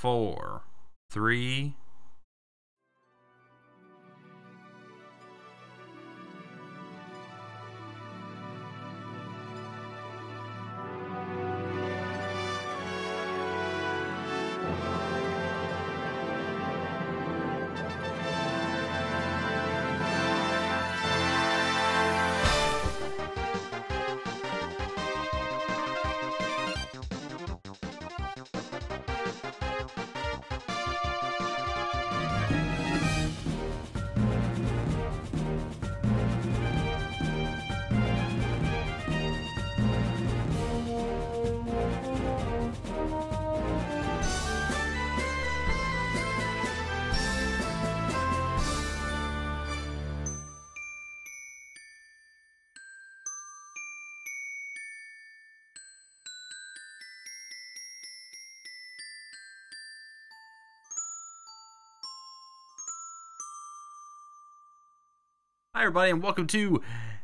four, three, Hi, everybody, and welcome to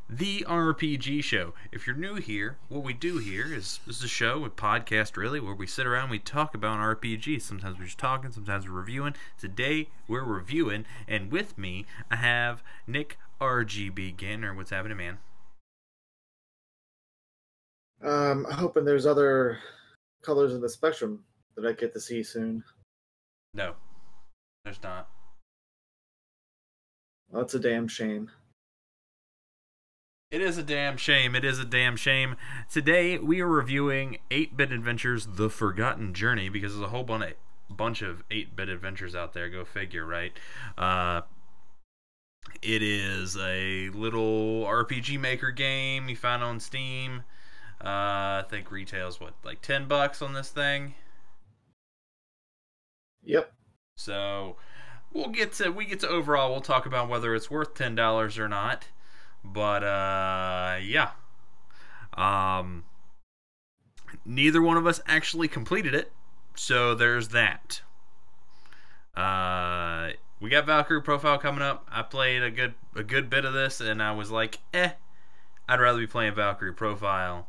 the RPG Show. If you're new here, what we do here is this is a show, a podcast, really, where we sit around and we talk about RPGs. Sometimes we're just talking, sometimes we're reviewing. Today, we're reviewing, and with me, I have Nick RGB Ganner. What's happening, man? Um, hoping there's other colors in the spectrum that I get to see soon. No, there's not. Well, that's a damn shame. It is a damn shame. It is a damn shame. Today we are reviewing 8-Bit Adventures: The Forgotten Journey because there's a whole bunch bunch of 8-Bit Adventures out there. Go figure, right? Uh, it is a little RPG Maker game you found on Steam. Uh, I think retails what like 10 bucks on this thing. Yep. So we'll get to we get to overall. We'll talk about whether it's worth ten dollars or not. But uh, yeah. Um, neither one of us actually completed it, so there's that. Uh, we got Valkyrie profile coming up. I played a good a good bit of this, and I was like, eh, I'd rather be playing Valkyrie profile.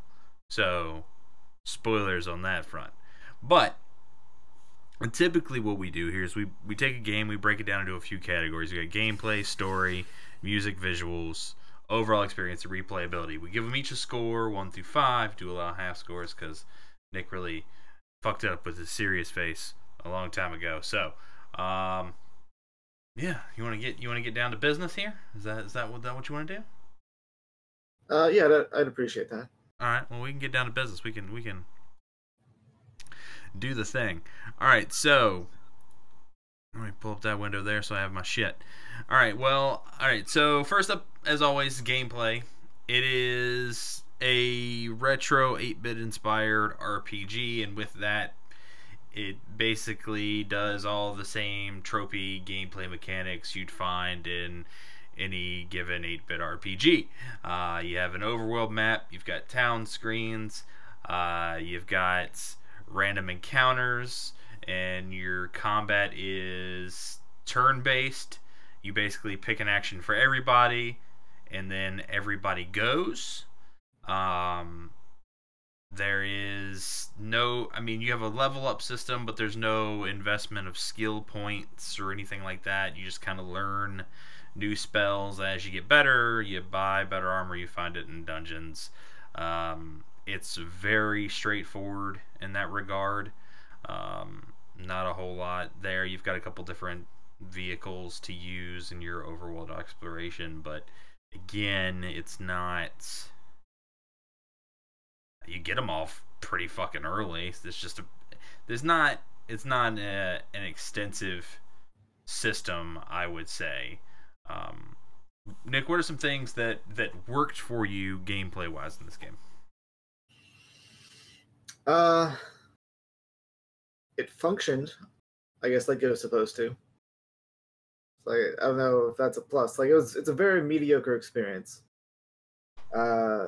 So, spoilers on that front. But typically, what we do here is we we take a game, we break it down into a few categories. We got gameplay, story, music, visuals overall experience and replayability. We give them each a score, one through five. Do allow half scores because Nick really fucked up with his serious face a long time ago. So, um, yeah, you want to get you want to get down to business here? Is that is that what that what you want to do? Uh, yeah, that, I'd appreciate that. All right, well, we can get down to business. We can we can do the thing. All right, so let me pull up that window there so I have my shit. All right, well, all right. So first up, as always, gameplay. It is a retro 8-bit inspired RPG, and with that, it basically does all the same tropey gameplay mechanics you'd find in any given 8-bit RPG. Uh, you have an overworld map. You've got town screens. Uh, you've got random encounters and your combat is turn based. You basically pick an action for everybody, and then everybody goes. Um, there is no, I mean, you have a level up system, but there's no investment of skill points or anything like that. You just kind of learn new spells as you get better. You buy better armor, you find it in dungeons. Um, it's very straightforward in that regard. Um, not a whole lot there. You've got a couple different vehicles to use in your overworld exploration, but again, it's not. You get them off pretty fucking early. There's just a. There's not. It's not a, an extensive system, I would say. Um, Nick, what are some things that that worked for you gameplay wise in this game? Uh, it functioned, I guess, like it was supposed to. Like I don't know if that's a plus. Like it was, it's a very mediocre experience. Uh,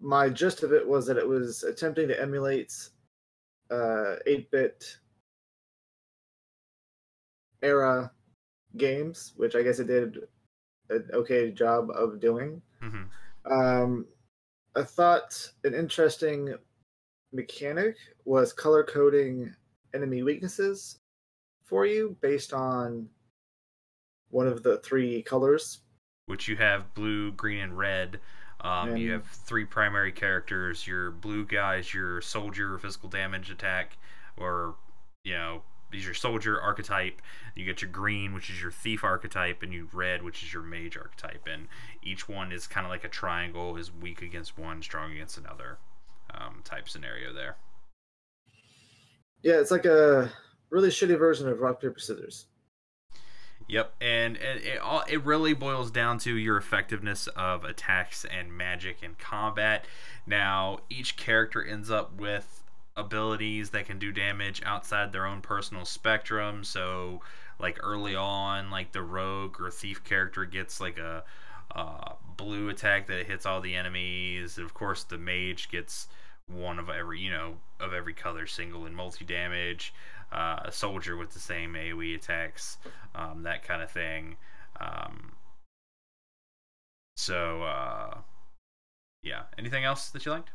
my gist of it was that it was attempting to emulate uh 8-bit era games, which I guess it did an okay job of doing. Mm-hmm. Um, I thought an interesting mechanic was color coding enemy weaknesses for you based on one of the three colors. which you have blue, green, and red. Um, you have three primary characters. Your blue guys, your soldier, physical damage attack, or you know, is your soldier archetype. You get your green, which is your thief archetype, and you red, which is your mage archetype. And each one is kind of like a triangle, is weak against one, strong against another, um, type scenario there. Yeah, it's like a really shitty version of rock paper scissors. Yep, and it, it all it really boils down to your effectiveness of attacks and magic and combat. Now, each character ends up with abilities that can do damage outside their own personal spectrum. So, like early on, like the rogue or thief character gets like a uh, blue attack that hits all the enemies. Of course, the mage gets one of every you know of every color, single and multi damage. Uh, a soldier with the same AOE attacks, um, that kind of thing. Um, so, uh, yeah. Anything else that you liked?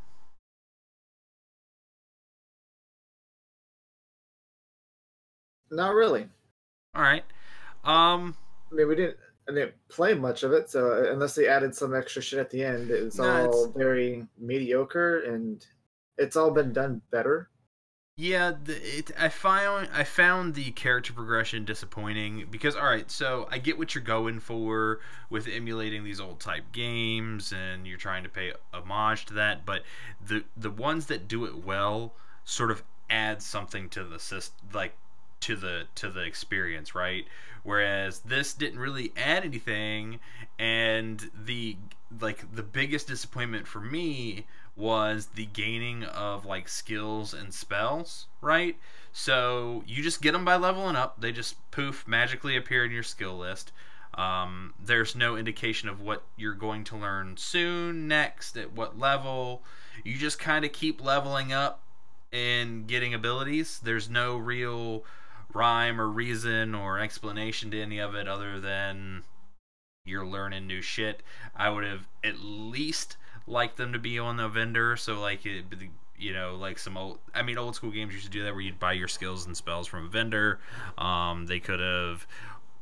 Not really. All right. Um, I mean, we didn't. I didn't play much of it, so uh, unless they added some extra shit at the end, it was No, all it's- very mediocre, and it's all been done better. Yeah, it, I found I found the character progression disappointing because all right, so I get what you're going for with emulating these old type games and you're trying to pay homage to that, but the the ones that do it well sort of add something to the system, like to the to the experience, right? Whereas this didn't really add anything, and the like the biggest disappointment for me was the gaining of like skills and spells, right? So you just get them by leveling up. They just poof magically appear in your skill list. Um, there's no indication of what you're going to learn soon, next, at what level. You just kind of keep leveling up and getting abilities. There's no real rhyme or reason or explanation to any of it other than you're learning new shit. I would have at least liked them to be on the vendor, so like it, you know, like some old. I mean, old school games used to do that where you'd buy your skills and spells from a vendor. Um, they could have.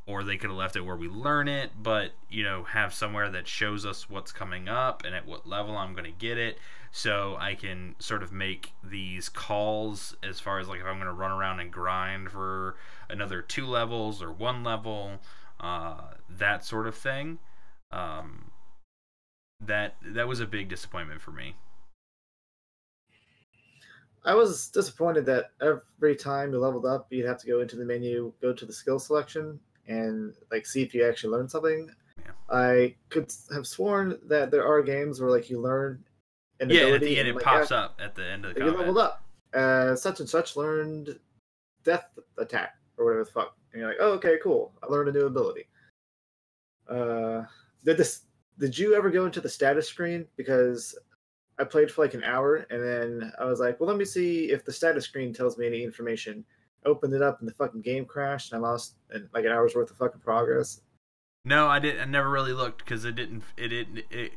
Or they could have left it where we learn it, but you know, have somewhere that shows us what's coming up and at what level I'm going to get it, so I can sort of make these calls as far as like if I'm going to run around and grind for another two levels or one level, uh, that sort of thing. Um, that that was a big disappointment for me. I was disappointed that every time you leveled up, you'd have to go into the menu, go to the skill selection, and like see if you actually learned something. Yeah. I could have sworn that there are games where like you learn an Yeah, and at ability the end it like, pops up at the end of the you leveled up. Uh, such and such learned death attack or whatever the fuck. And you're like, oh, okay, cool. I learned a new ability. Uh, did this? Did you ever go into the status screen? Because I played for like an hour, and then I was like, well, let me see if the status screen tells me any information. Opened it up, and the fucking game crashed, and I lost like an hour's worth of fucking progress. No, I didn't. I never really looked because it didn't. It didn't. It.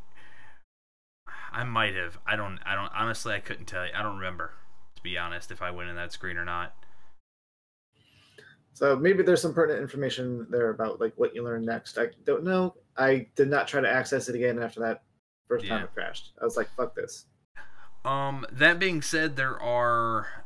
I might have. I don't. I don't. Honestly, I couldn't tell you. I don't remember. To be honest, if I went in that screen or not. So maybe there's some pertinent information there about like what you learn next. I don't know. I did not try to access it again after that first time it crashed. I was like, fuck this. Um, that being said, there are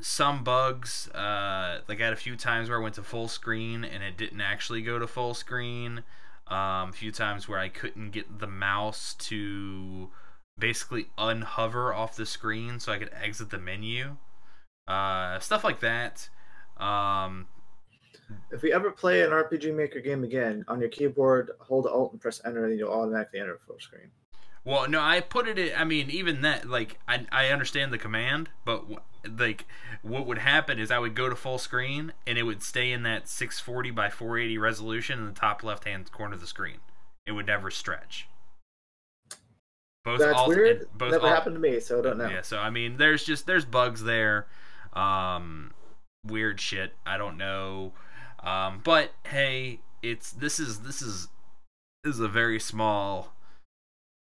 some bugs. Uh, like I had a few times where I went to full screen and it didn't actually go to full screen. Um, a few times where I couldn't get the mouse to basically unhover off the screen so I could exit the menu. Uh, stuff like that. Um, If we ever play an RPG Maker game again, on your keyboard, hold Alt and press Enter, and you'll automatically enter full screen. Well, no, I put it. In, I mean, even that, like, I I understand the command, but w- like, what would happen is I would go to full screen and it would stay in that 640 by 480 resolution in the top left hand corner of the screen. It would never stretch. Both That's alt weird. both Never alt- happened to me, so I don't know. Yeah, so I mean, there's just there's bugs there, um, weird shit. I don't know, um, but hey, it's this is this is this is a very small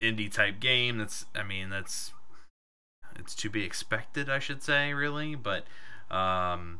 indie type game. That's I mean that's it's to be expected, I should say, really. But um,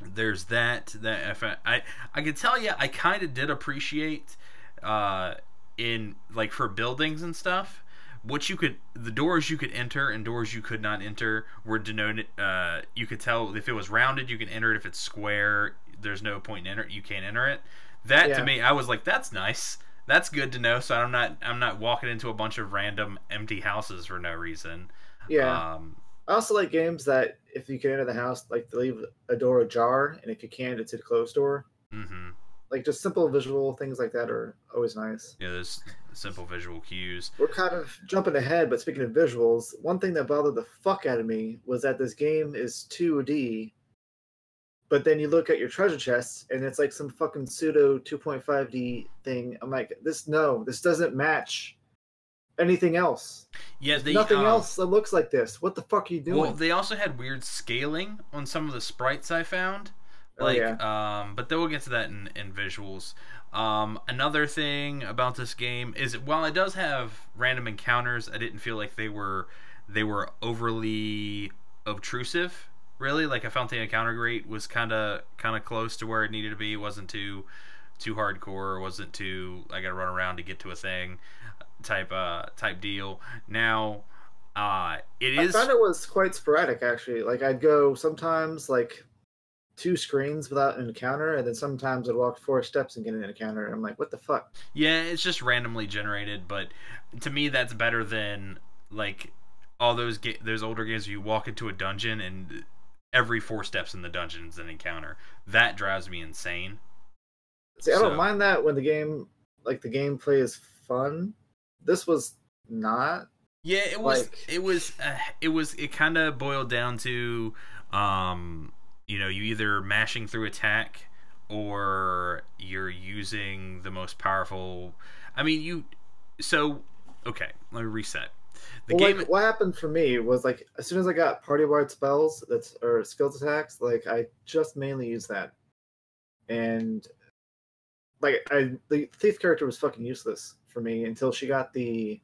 there's that. That if I I, I can tell you, I kind of did appreciate uh, in like for buildings and stuff. What you could, the doors you could enter and doors you could not enter were denoted. Uh, you could tell if it was rounded, you can enter it. If it's square, there's no point in enter. You can't enter it. That Yeah. to me, I was like, that's nice. That's good to know. So I'm not, I'm not walking into a bunch of random empty houses for no reason. Yeah. Um, I also like games that if you can enter the house, like leave a door ajar, and if you can't, it's a closed door. hmm Like just simple visual things like that are always nice. Yeah, there's simple visual cues. We're kind of jumping ahead, but speaking of visuals, one thing that bothered the fuck out of me was that this game is 2D, but then you look at your treasure chests and it's like some fucking pseudo 2.5D thing. I'm like, this no, this doesn't match anything else. Yeah, they, nothing um, else that looks like this. What the fuck are you doing? Well, they also had weird scaling on some of the sprites I found. Oh, Like, yeah. um, but then we'll get to that in, in visuals. Um, another thing about this game is while it does have random encounters, I didn't feel like they were they were overly obtrusive. Really, like I felt the encounter rate was kind of kind of close to where it needed to be. It wasn't too too hardcore. It wasn't too I got to run around to get to a thing type uh type deal. Now, uh, it I is found it was quite sporadic actually. Like I'd go sometimes like two screens without an encounter, and then sometimes I'd walk four steps and get an encounter. And I'm like, what the fuck? Yeah, it's just randomly generated, but to me that's better than like all those ga- those older games where you walk into a dungeon and every four steps in the dungeon is an encounter. That drives me insane. See, I don't mind that when the game, like the gameplay is fun. This was not. Yeah, it was Like- it was uh, it was it kind of boiled down to um you know, you either mashing through attack or you're using the most powerful I mean, you so okay, let me reset. The well, game like what happened for me was like as soon as I got party wide spells that's or skills attacks, like I just mainly used that, and like I the thief character was fucking useless for me until she got the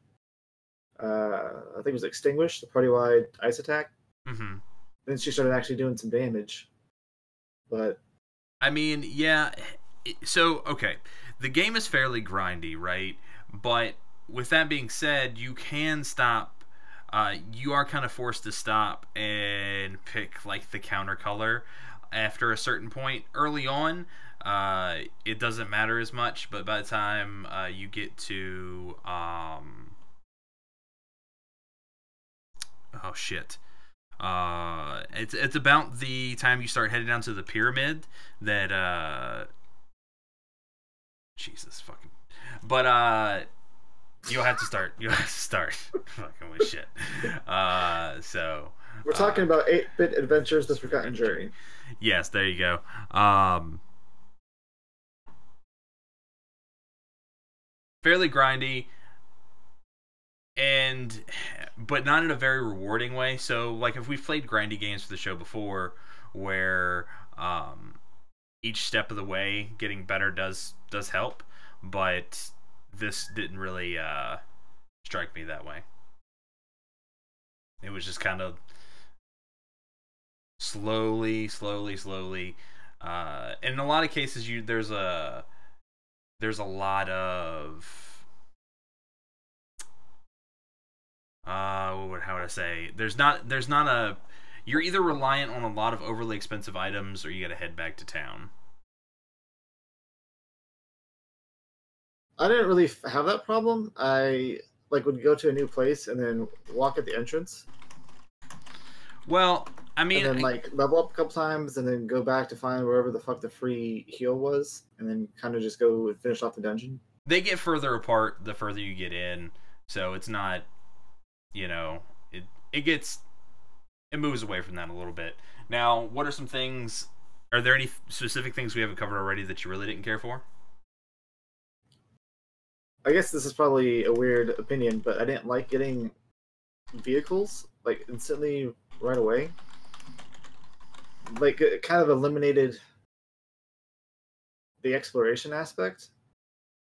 uh I think it was extinguished the party wide ice attack. mhm. Then she started actually doing some damage, but I mean, yeah. So, okay. The game is fairly grindy, right? But with that being said, you can stop. Uh, you are kind of forced to stop and pick, like, the counter color after a certain point. Early on, uh, it doesn't matter as much, but by the time uh, you get to. Um, oh, shit. Uh, it's it's about the time you start heading down to the pyramid that uh, Jesus fucking, but uh, you'll have to start. You'll have to start fucking with shit. Uh, so we're talking uh, about eight bit adventures: The Forgotten Journey. yes, there you go. Um, fairly grindy, and but not in a very rewarding way. So, like if we've played grindy games for the show before, where um, each step of the way getting better does does help, but this didn't really uh, strike me that way. It was just kind of slowly, slowly, slowly. Uh, and in a lot of cases, you there's a there's a lot of uh what how would I say? There's not there's not a you're either reliant on a lot of overly expensive items or you got to head back to town. I didn't really f- have that problem. I like would go to a new place and then walk at the entrance, Well, I mean, and then like level up a couple times, and then go back to find wherever the fuck the free heal was, and then kind of just go and finish off the dungeon. they get further apart the further you get in, so it's not, you know, it it gets it moves away from that a little bit. Now, what are some things? Are there any specific things we haven't covered already that you really didn't care for? I guess this is probably a weird opinion, but I didn't like getting vehicles like instantly right away. Like it kind of eliminated the exploration aspect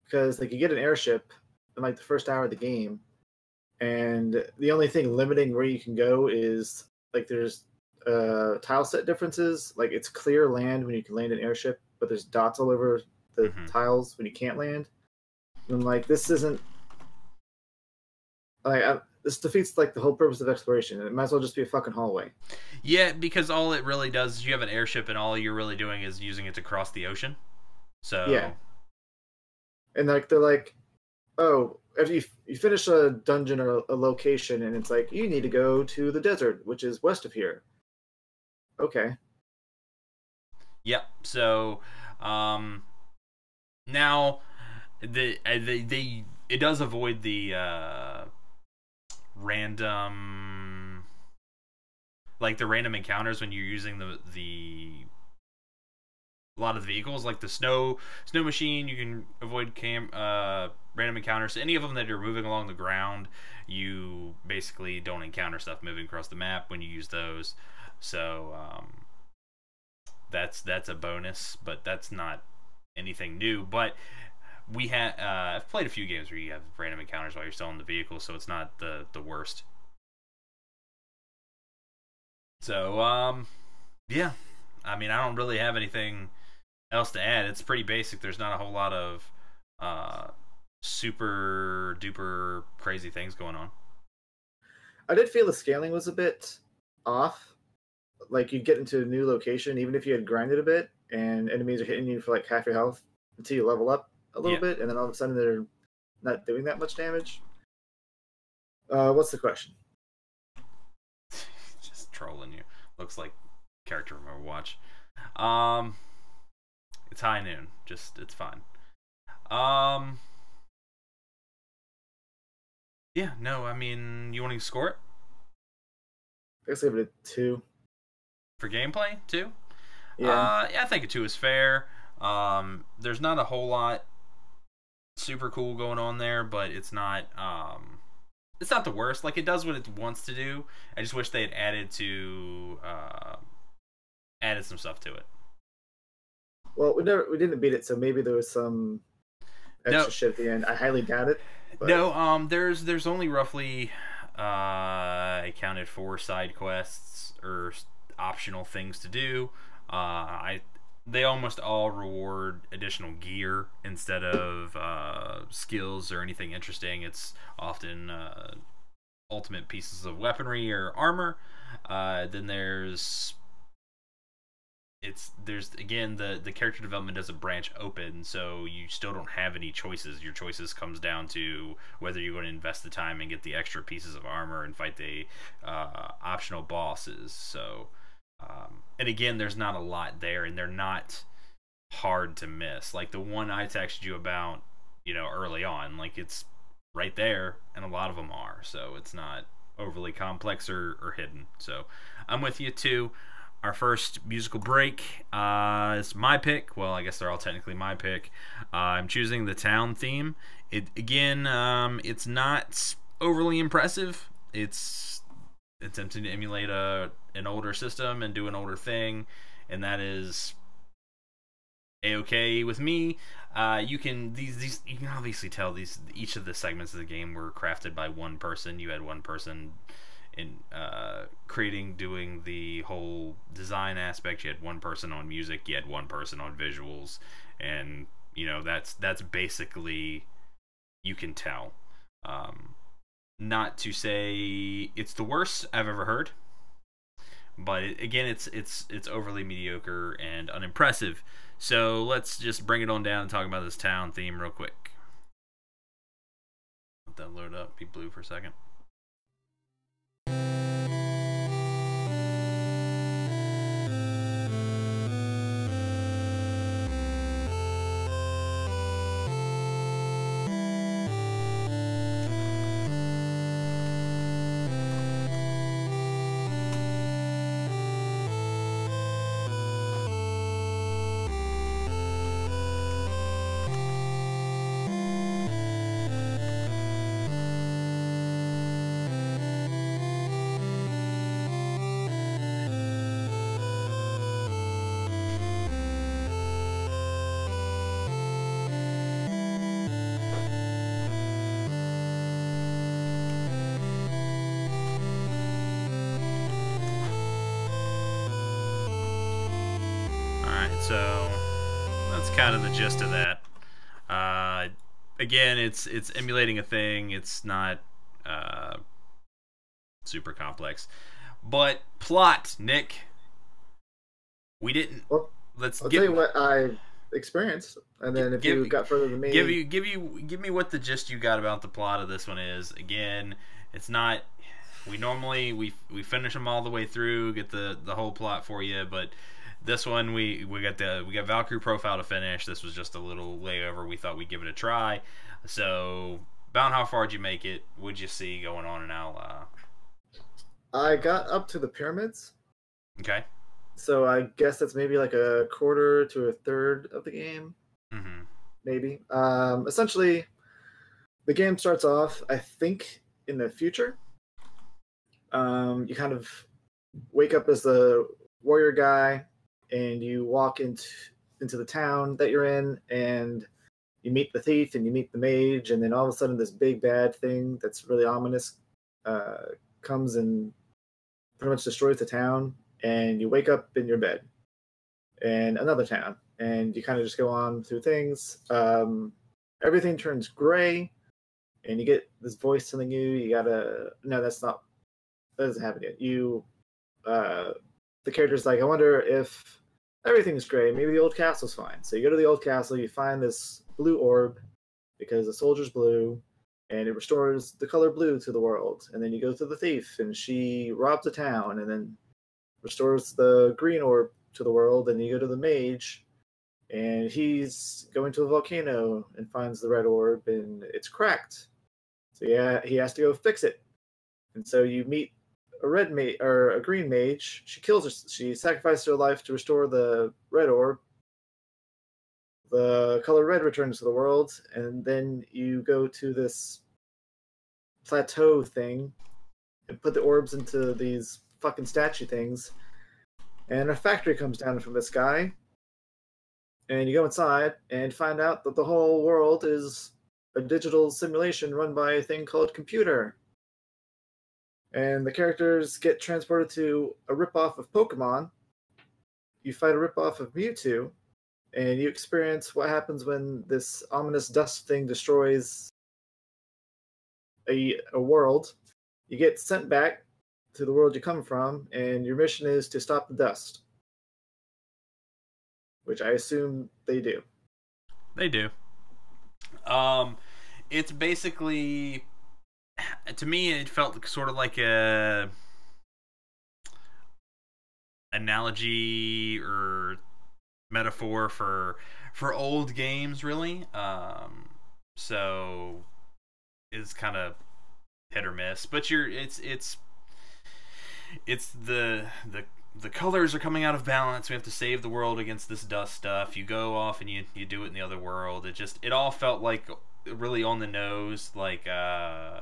because like you get an airship in like the first hour of the game, and the only thing limiting where you can go is like there's uh tile set differences. Like it's clear land when you can land an airship, but there's dots all over the Mhm. tiles when you can't land. And I'm like, this isn't like I, this defeats like the whole purpose of exploration. It might as well just be a fucking hallway. Yeah, because all it really does is you have an airship, and all you're really doing is using it to cross the ocean. So Yeah. And like they're like, oh, if you you finish a dungeon or a location, and it's like you need to go to the desert, which is west of here. Okay. Yep. So, um, now the uh, they, they it does avoid the uh, random like the random encounters when you're using the the a lot of the vehicles like the snow snow machine you can avoid cam uh random encounters. Any of them that you're moving along the ground you basically don't encounter stuff moving across the map when you use those. So um that's that's a bonus but that's not anything new. But we had uh, I've played a few games where you have random encounters while you're still in the vehicle, so it's not the the worst. So um, yeah, I mean I don't really have anything else to add. It's pretty basic. There's not a whole lot of uh, super duper crazy things going on. I did feel the scaling was a bit off. Like you'd get into a new location, even if you had grinded a bit, and enemies are hitting you for like half your health until you level up a little Yeah. bit, and then all of a sudden they're not doing that much damage. Uh, what's the question? Just trolling you. Looks like character from Overwatch. Um, it's high noon. Just it's fine. Um, yeah. No, I mean, you want to score it I guess give it a two. for gameplay too? Yeah, Uh, yeah, I think a two is fair. Um, there's not a whole lot super cool going on there, but it's not um, it's not the worst. Like it does what it wants to do. I just wish they had added to uh, added some stuff to it. Well, we never we didn't beat it, so maybe there was some extra No. shit at the end. I highly doubt it. But No, um, there's there's only roughly uh, I counted four side quests or optional things to do. Uh, I they almost all reward additional gear instead of uh, skills or anything interesting. It's often uh, ultimate pieces of weaponry or armor. Uh, then there's it's there's again the the character development doesn't branch open so you still don't have any choices. Your choices comes down to whether you're going to invest the time and get the extra pieces of armor and fight the uh, optional bosses so um, and again there's not a lot there and they're not hard to miss. Like the one i texted you about you know early on like it's right there and a lot of them are so it's not overly complex or, or hidden. So i'm with you too our first musical break uh, is my pick. Well, I guess they're all technically my pick. Uh, I'm choosing the town theme. It again, um, it's not overly impressive. It's attempting to emulate a an older system and do an older thing, and that is a okay with me. Uh, you can these these you can obviously tell these each of the segments of the game were crafted by one person. You had one person in uh, creating, doing the whole design aspect. You had one person on music. You had one person on visuals, and you know that's that's basically you can tell. Um, not to say it's the worst I've ever heard, but it, again, it's it's it's overly mediocre and unimpressive. So let's just bring it on down and talk about this town theme real quick. Let that load up. Be blue for a second. Kind of the gist of that. Uh, again, it's it's emulating a thing. It's not uh, super complex, but plot, Nick. We didn't. Well, let's I'll give, tell you what I experienced, and then if Give- you got further than me, give you give you give me what the gist you got about the plot of this one is. Again, it's not. We normally we we finish them all the way through, get the the whole plot for you, but this one we we got the we got Valkyrie profile to finish. This was just a little layover. We thought we'd give it a try. So, Bound, how far did you make it? What'd you see going on in Al? I got up to the pyramids. Okay. So I guess that's maybe like a quarter to a third of the game, Mm-hmm. maybe. Um, essentially, the game starts off, I think, in the future. Um, you kind of wake up as the warrior guy, and you walk into into the town that you're in, and you meet the thief, and you meet the mage, and then all of a sudden, this big bad thing that's really ominous uh, comes and pretty much destroys the town and you wake up in your bed in another town and you kind of just go on through things. Um, everything turns gray and you get this voice telling you you gotta no that's not that doesn't happen yet. You uh, the character's like i wonder if everything's gray maybe the old castle's fine so you go to the old castle you find this blue orb because the soldier's blue and it restores the color blue to the world and then you go to the thief and she robs a town and then restores the green orb to the world, and you go to the mage, and he's going to a volcano and finds the red orb, and it's cracked. So yeah, he has to go fix it. And so you meet a red mage or a green mage. She kills her. She sacrifices her life to restore the red orb. The color red returns to the world, and then you go to this plateau thing and put the orbs into these fucking statue things. And a factory comes down from the sky. And you go inside and find out that the whole world is a digital simulation run by a thing called computer. And the characters get transported to a ripoff of Pokemon. You fight a ripoff of Mewtwo, and you experience what happens when this ominous dust thing destroys a, a world. You get sent back to the world you come from, and your mission is to stop the dust. Which I assume they do. They do. Um, it's basically to me it felt sort of like a analogy or metaphor for for old games really um so it's kind of hit or miss but you're it's it's it's the the the colors are coming out of balance. We have to save the world against this dust stuff. You go off and you you do it in the other world. It just it all felt like really on the nose, like uh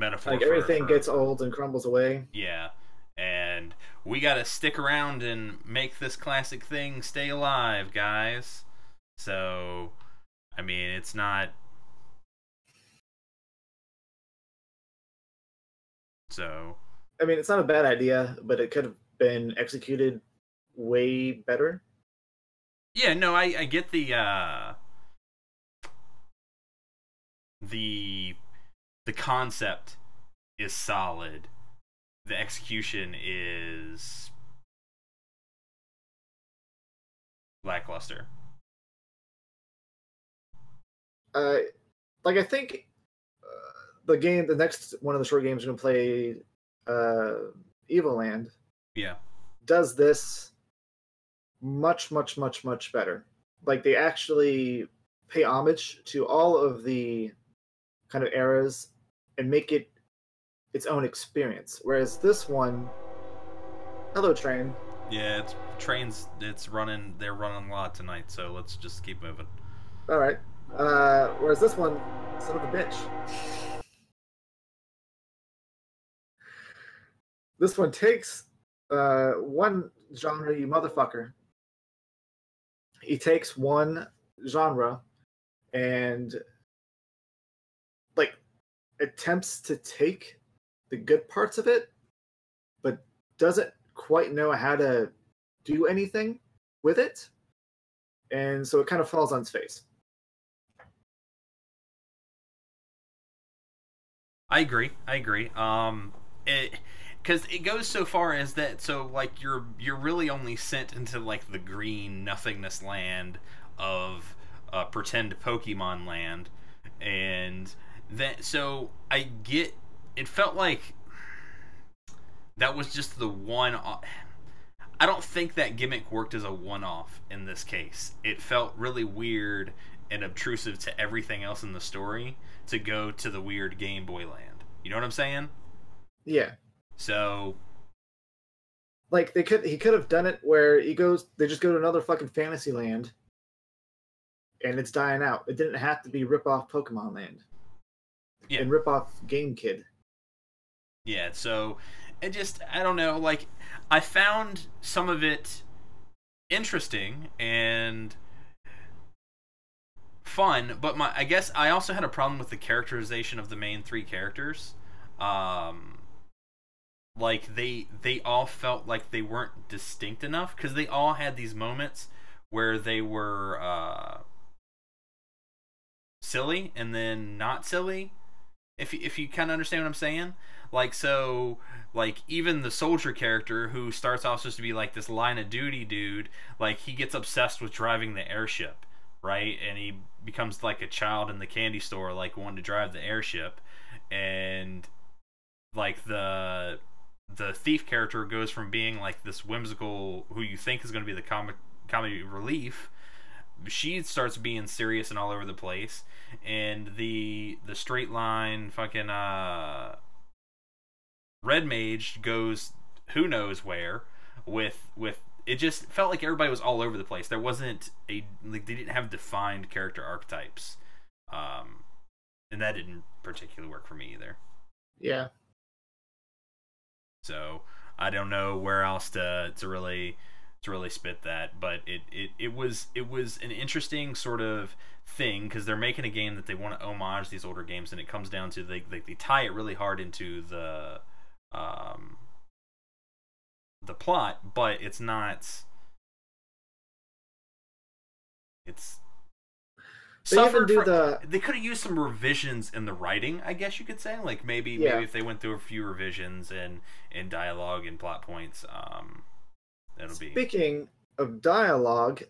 metaphor. Like for- everything for- gets old and crumbles away. yeah. And we got to stick around and make this classic thing stay alive, guys. So, I mean, it's not. So, I mean, it's not a bad idea, but it could have been executed way better. yeah, no, I, I get the uh the the concept is solid. The execution is lackluster. Uh, like I think uh, the game, the next one of the short games we're gonna play, uh, Evoland, Yeah. does this much, much, much, much better. Like they actually pay homage to all of the kind of eras and make it its own experience. Whereas this one, hello train, Yeah, it's trains. It's running. They're running a lot tonight, so let's just keep moving. all right. Uh, whereas this one, son of a bitch. This one takes uh, one genre, you motherfucker. He takes one genre and attempts to take the good parts of it, but doesn't quite know how to do anything with it, and so it kind of falls on its face. I agree. I agree. Um, it because it goes so far as that. So like you're you're really only sent into like the green nothingness land of uh, pretend Pokemon land, and then so I get. It felt like that was just the one. I don't think that gimmick worked as a one-off in this case. It felt really weird and obtrusive to everything else in the story to go to the weird Game Boy land. You know what I'm saying? Yeah. So like they could he could have done it where he goes they just go to another fucking fantasy land and it's dying out. It didn't have to be rip off Pokemon Land. Yeah. And rip off Game Kid. Yeah, so it just I don't know, like I found some of it interesting and fun, but my I guess I also had a problem with the characterization of the main three characters. Um like they they all felt like they weren't distinct enough because they all had these moments where they were uh silly and then not silly if if you kind of understand what I'm saying? Like so like even the soldier character who starts off supposed to be like this line of duty dude like he gets obsessed with driving the airship right? And he becomes like a child in the candy store like wanting to drive the airship. And like the the thief character goes from being like this whimsical who you think is going to be the comic comedy relief she starts being serious and all over the place. And the the straight line fucking uh red mage goes who knows where with with it just felt like everybody was all over the place. There wasn't a like they didn't have defined character archetypes um and that didn't particularly work for me either. Yeah. so I don't know where else to to really to really spit that, but it it, it was it was an interesting sort of thing because they're making a game that they want to homage these older games, and it comes down to they they, they tie it really hard into the um the plot, but it's not. It's They suffered do fr- the they could have used some revisions in the writing, I guess you could say. Like maybe Yeah. maybe if they went through a few revisions and in dialogue and plot points, um, that'll be Speaking of dialogue,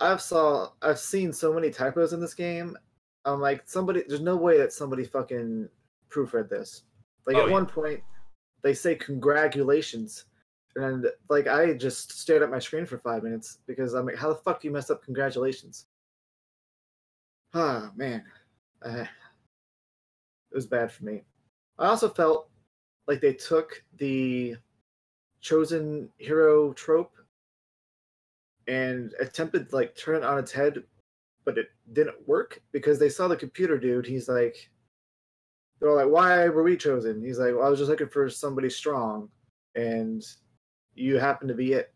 I've saw I've seen so many typos in this game. I'm like somebody there's no way that somebody fucking proofread this. Like Oh, at yeah. one point they say congratulations and like I just stared at my screen for 5 minutes because I'm like how the fuck do you mess up congratulations? Ah, man. Uh, it was bad for me. I also felt like they took the chosen hero trope and attempted like turn it on its head but it didn't work because they saw the computer dude he's like they're all like why were we chosen he's like well, i was just looking for somebody strong and you happen to be it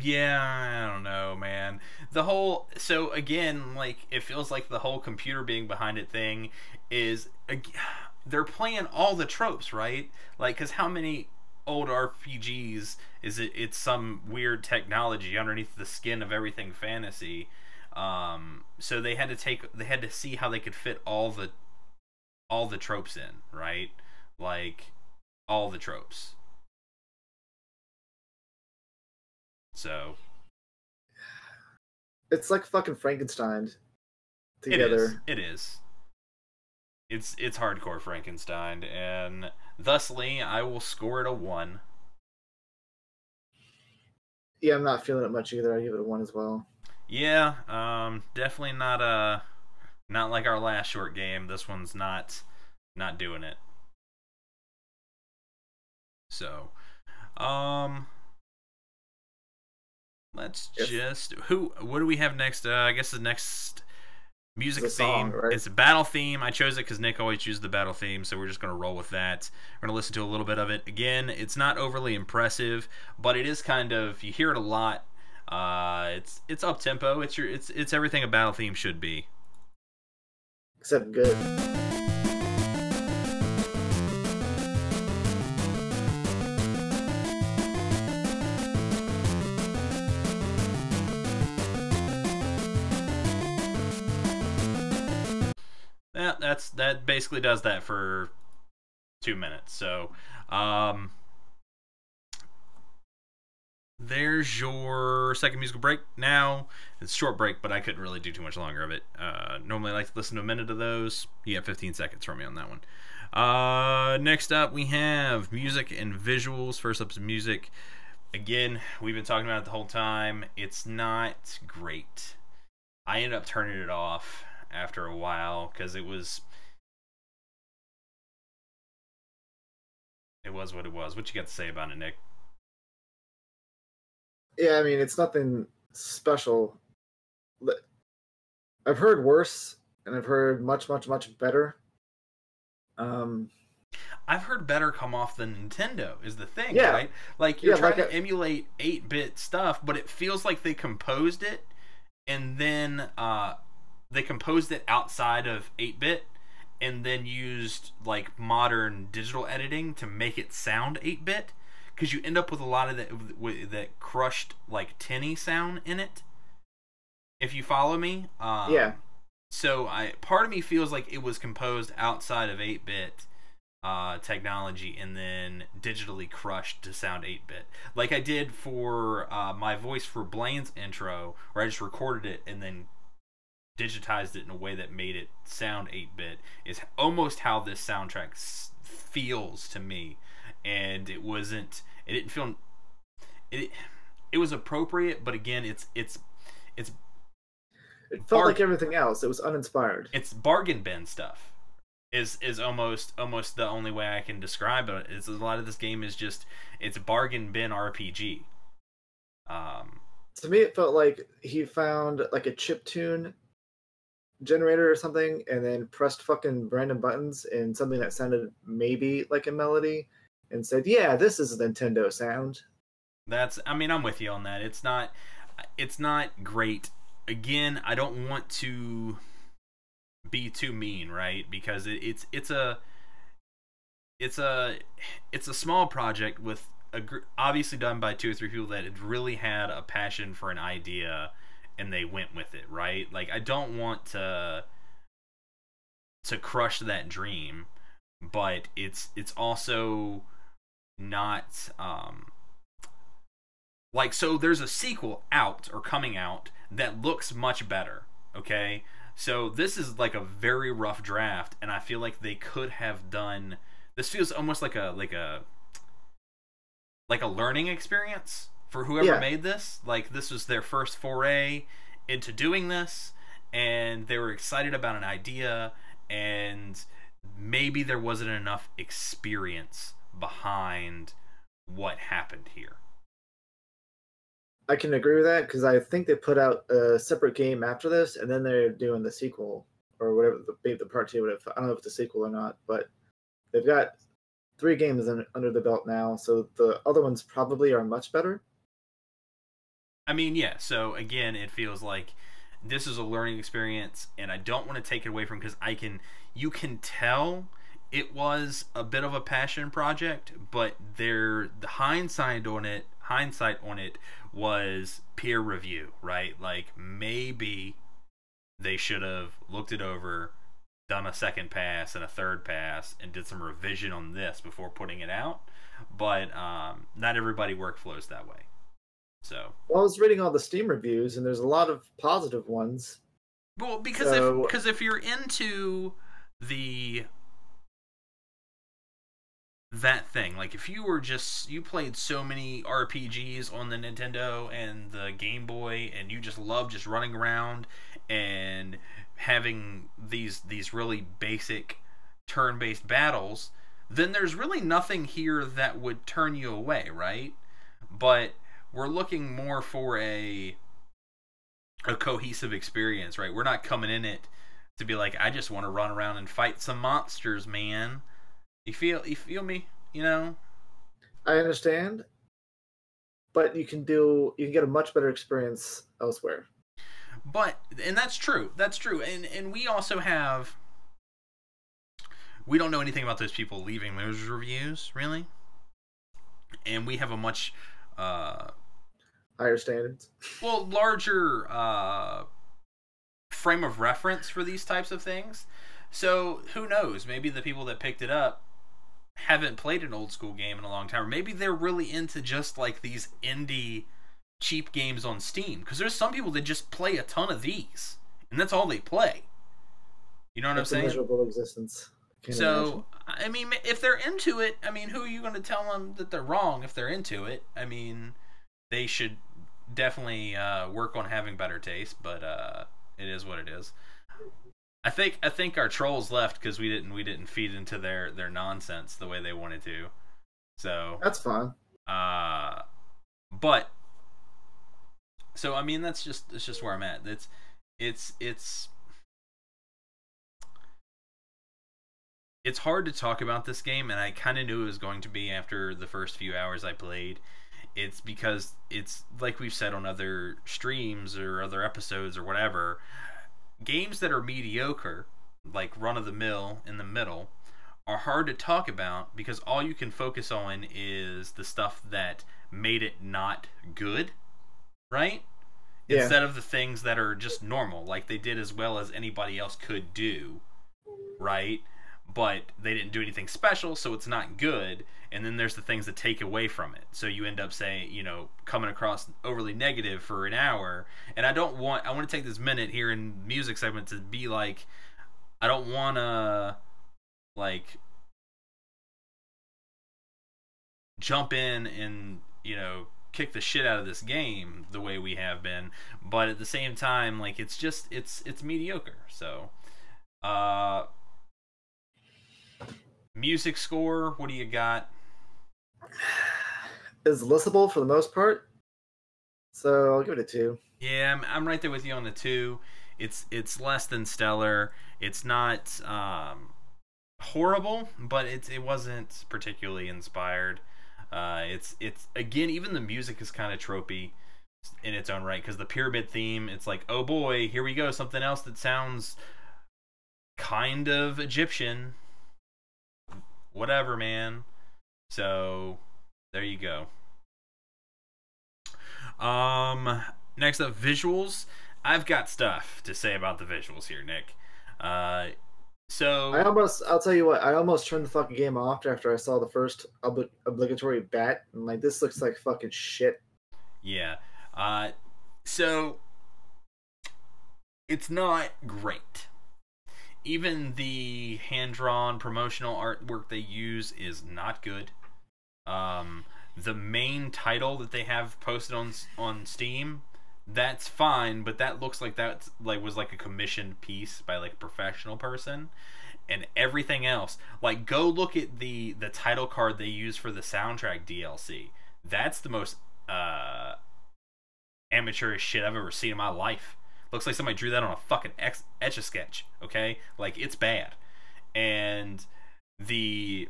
Yeah, I don't know, man. The whole so again, like it feels like the whole computer being behind it thing is they're playing all the tropes, right? Like cuz how many old RPGs is it it's some weird technology underneath the skin of everything fantasy. Um so they had to take they had to see how they could fit all the all the tropes in, right? Like all the tropes. So it's like fucking frankenstein It is. together It is. It's it's hardcore Frankenstein, and thusly I will score it a one. yeah i'm not feeling it much either i give it a one as well Yeah, um, definitely not uh not like our last short game. This one's not not doing it. So, um, let's Yes. just who what do we have next? Uh, I guess the next music It's theme. song, right? It's a battle theme. I chose it because Nick always chooses the battle theme, so we're just gonna roll with that. We're gonna listen to a little bit of it. Again, it's not overly impressive, but it is kind of you hear it a lot. Uh, it's it's up tempo. It's your it's it's everything a battle theme should be. except good that's that basically does that for two minutes. So, um, there's your second musical break. Now it's short break, but I couldn't really do too much longer of it. Uh, normally, I like to listen to a minute of those. You have 15 seconds from me on that one. Uh, next up, we have music and visuals. First up is music. Again, we've been talking about it the whole time. It's not great. I ended up turning it off after a while because it was it was what it was. What you got to say about it, Nick? Yeah, I mean it's nothing special. I've heard worse, and I've heard much, much, much better. Um, I've heard better come off than Nintendo is the thing, Yeah. right? Like you're Yeah, trying like to a- emulate 8-bit stuff, but it feels like they composed it and then uh they composed it outside of 8-bit and then used like modern digital editing to make it sound 8-bit cuz you end up with a lot of that that crushed like tinny sound in it. If you follow me, um, yeah, so I part of me feels like it was composed outside of 8-bit uh, technology and then digitally crushed to sound 8-bit like i did for uh, my voice for blaine's intro where i just recorded it and then digitized it in a way that made it sound 8-bit is almost how this soundtrack s- feels to me and it wasn't it didn't feel it it was appropriate but again it's it's it's it felt like everything else. It was uninspired. it's bargain bin stuff is is almost almost the only way I can describe it. Is a lot of this game is just it's bargain bin RPG. Um, to me it felt like he found like a chip tune generator or something and then pressed fucking random buttons and something that sounded maybe like a melody and said yeah this is a nintendo sound that's I mean I'm with you on that. It's not it's not great. Again, I don't want to be too mean, right? Because it, it's it's a it's a it's a small project with a gr- obviously done by two or three people that really had a passion for an idea and they went with it, right? Like I don't want to to crush that dream, but it's it's also not um like so there's a sequel out or coming out that looks much better, okay? So this is like a very rough draft and I feel like they could have done this feels almost like a like a like a learning experience for whoever Yeah. made this. Like this was their first foray into doing this and they were excited about an idea and maybe there wasn't enough experience behind what happened here. i can agree with that because i think they put out a separate game after this and then they're doing the sequel or whatever the, maybe the part two would have i don't know if it's a sequel or not but they've got three games in, under the belt now so the other ones probably are much better I mean, yeah. So again, it feels like this is a learning experience, and I don't want to take it away from because I can. You can tell it was a bit of a passion project, but there the hindsight on it, hindsight on it was peer review, right? Like maybe they should have looked it over, done a second pass and a third pass, and did some revision on this before putting it out. But um, not everybody workflows that way. So well i was reading all the steam reviews and there's a lot of positive ones Well, because So- if because if you're into the that thing, like if you were just you played so many RPGs on the Nintendo and the Game Boy, and you just love just running around and having these these really basic turn-based battles, then there's really nothing here that would turn you away, right? But we're looking more for a a cohesive experience, right? We're not coming in it to be like, I just want to run around and fight some monsters, man. You feel you feel me? You know? I understand, but you can do you can get a much better experience elsewhere. But and that's true. That's true. And and we also have we don't know anything about those people leaving those reviews, really. And we have a much uh Higher standards. well larger uh frame of reference for these types of things So who knows? Maybe the people that picked it up haven't played an old school game in a long time. Or maybe they're really into just like these indie cheap games on Steam. Because there's some people that just play a ton of these, and that's all they play. You know what It's I'm a saying? miserable existence. Can't So, I mean, if they're into it, I mean, who are you going to tell them that they're wrong if they're into it? I mean, they should definitely uh, work on having better taste, but uh, it is what it is. I think I think our trolls left because we didn't we didn't feed into their their nonsense the way they wanted to. So, That's fine. uh, but so I mean that's just that's just where I'm at. It's it's it's it's hard to talk about this game, and I kind of knew it was going to be after the first few hours I played. It's because it's like we've said on other streams or other episodes or whatever. Games that are mediocre, like run of the mill in the middle, are hard to talk about because all you can focus on is the stuff that made it not good, right? Yeah. Instead of the things that are just normal, like they did as well as anybody else could do, right? But they didn't do anything special, so it's not good. And then there's the things that take away from it. So you end up saying, you know, coming across overly negative for an hour. And I don't want, I want to take this minute here in music segment to be like, I don't want to, like, jump in and you know kick the shit out of this game the way we have been but at the same time like it's just it's it's mediocre so uh music score what do you got Is listenable for the most part. So I'll give it a two. yeah I'm, I'm right there with you on the two it's it's less than stellar it's not um horrible but it's it wasn't particularly inspired uh it's it's again even the music is kind of tropey in its own right because the pyramid theme it's like oh boy here we go something else that sounds kind of egyptian whatever man so there you go um next up visuals i've got stuff to say about the visuals here nick uh so I almost, I'll tell you what, I almost turned the fucking game off after I saw the first obli- obligatory bat. And like, this looks like fucking shit. Yeah. Uh, so it's not great. Even the hand drawn promotional artwork they use is not good. Um, the main title that they have posted on on Steam, that's fine, but that looks like that like was like a commissioned piece by like a professional person. And everything else, like go look at the the title card they use for the soundtrack DLC. That's the most uh amateurish shit I've ever seen in my life. Looks like somebody drew that on a fucking ex- etch a sketch. Okay, like it's bad, and the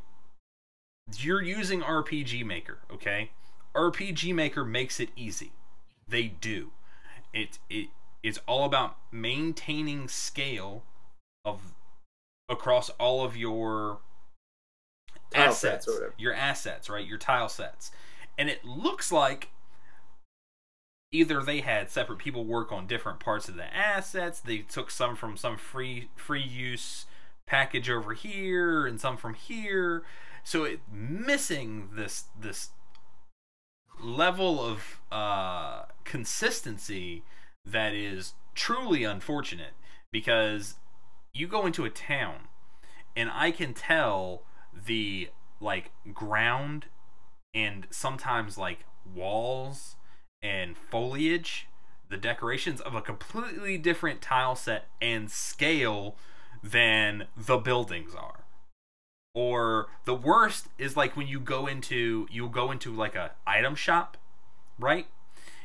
you're using RPG Maker. Okay, RPG Maker makes it easy. They do. It it it's all about maintaining scale of across all of your assets, sets or whatever. your assets, right? Your tile sets, and it looks like either they had separate people work on different parts of the assets they took some from some free free use package over here and some from here. So it missing this this level of uh consistency that is truly unfortunate because you go into a town and I can tell the like ground and sometimes like walls and foliage, the decorations of a completely different tile set and scale than the buildings are. Or the worst is like when you go into you'll go into like a item shop, right?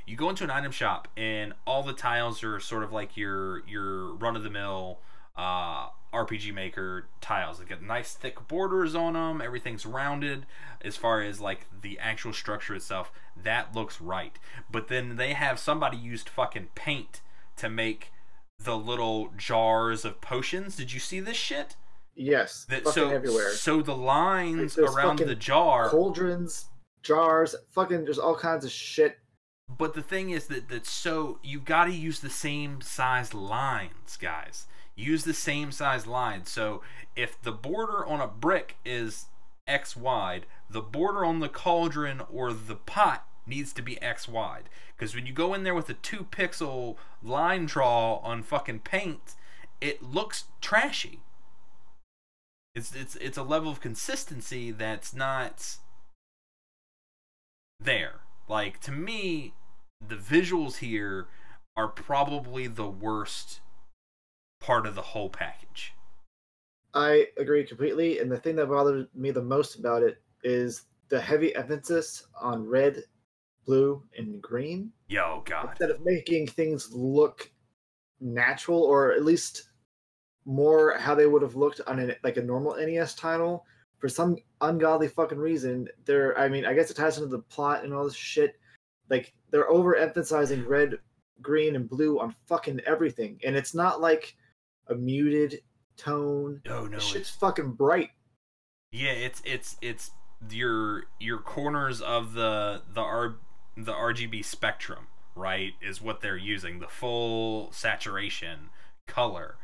You go into an item shop and all the tiles are sort of like your your run of the mill uh, RPG Maker tiles. They got nice thick borders on them. Everything's rounded as far as like the actual structure itself. That looks right. But then they have somebody used fucking paint to make the little jars of potions. Did you see this shit? Yes, That fucking so everywhere. so the lines Like, around the jar Cauldrons, jars, fucking, there's all kinds of shit. But the thing is that that's so you got to use the same size lines, guys. Use the same size line. So if the border on a brick is X wide, the border on the cauldron or the pot needs to be X wide. Because when you go in there with a two pixel line draw on fucking paint, it looks trashy. It's it's it's a level of consistency that's not there. Like to me, the visuals here are probably the worst part of the whole package. I agree completely. And the thing that bothered me the most about it is the heavy emphasis on red, blue, and green. Yo, God. Instead of making things look natural or at least more how they would have looked on an, like a normal NES title, for some ungodly fucking reason, they're I mean, I guess it ties into the plot and all this shit. Like they're overemphasizing red, green, and blue on fucking everything. And it's not like a muted tone. Oh no, This shit's it's, fucking bright. yeah, it's it's it's your your corners of the the R the RGB spectrum, right? Is what they're using the full saturation color.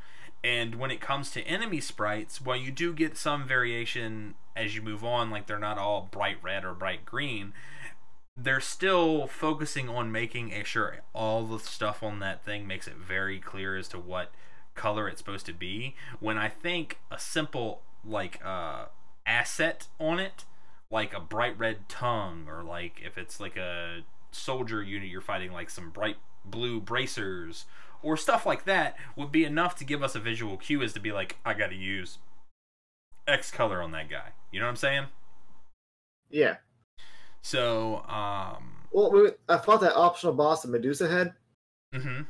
And when it comes to enemy sprites, while you do get some variation as you move on, like they're not all bright red or bright green, they're still focusing on making a sure all the stuff on that thing makes it very clear as to what color it's supposed to be. When I think a simple like uh, asset on it, like a bright red tongue, or like if it's like a soldier unit you're fighting, like some bright blue bracers or stuff like that, would be enough to give us a visual cue as to be like, I got to use X color on that guy. You know what I'm saying? Yeah. So, um, Well, I fought that optional boss that Medusa had. hmm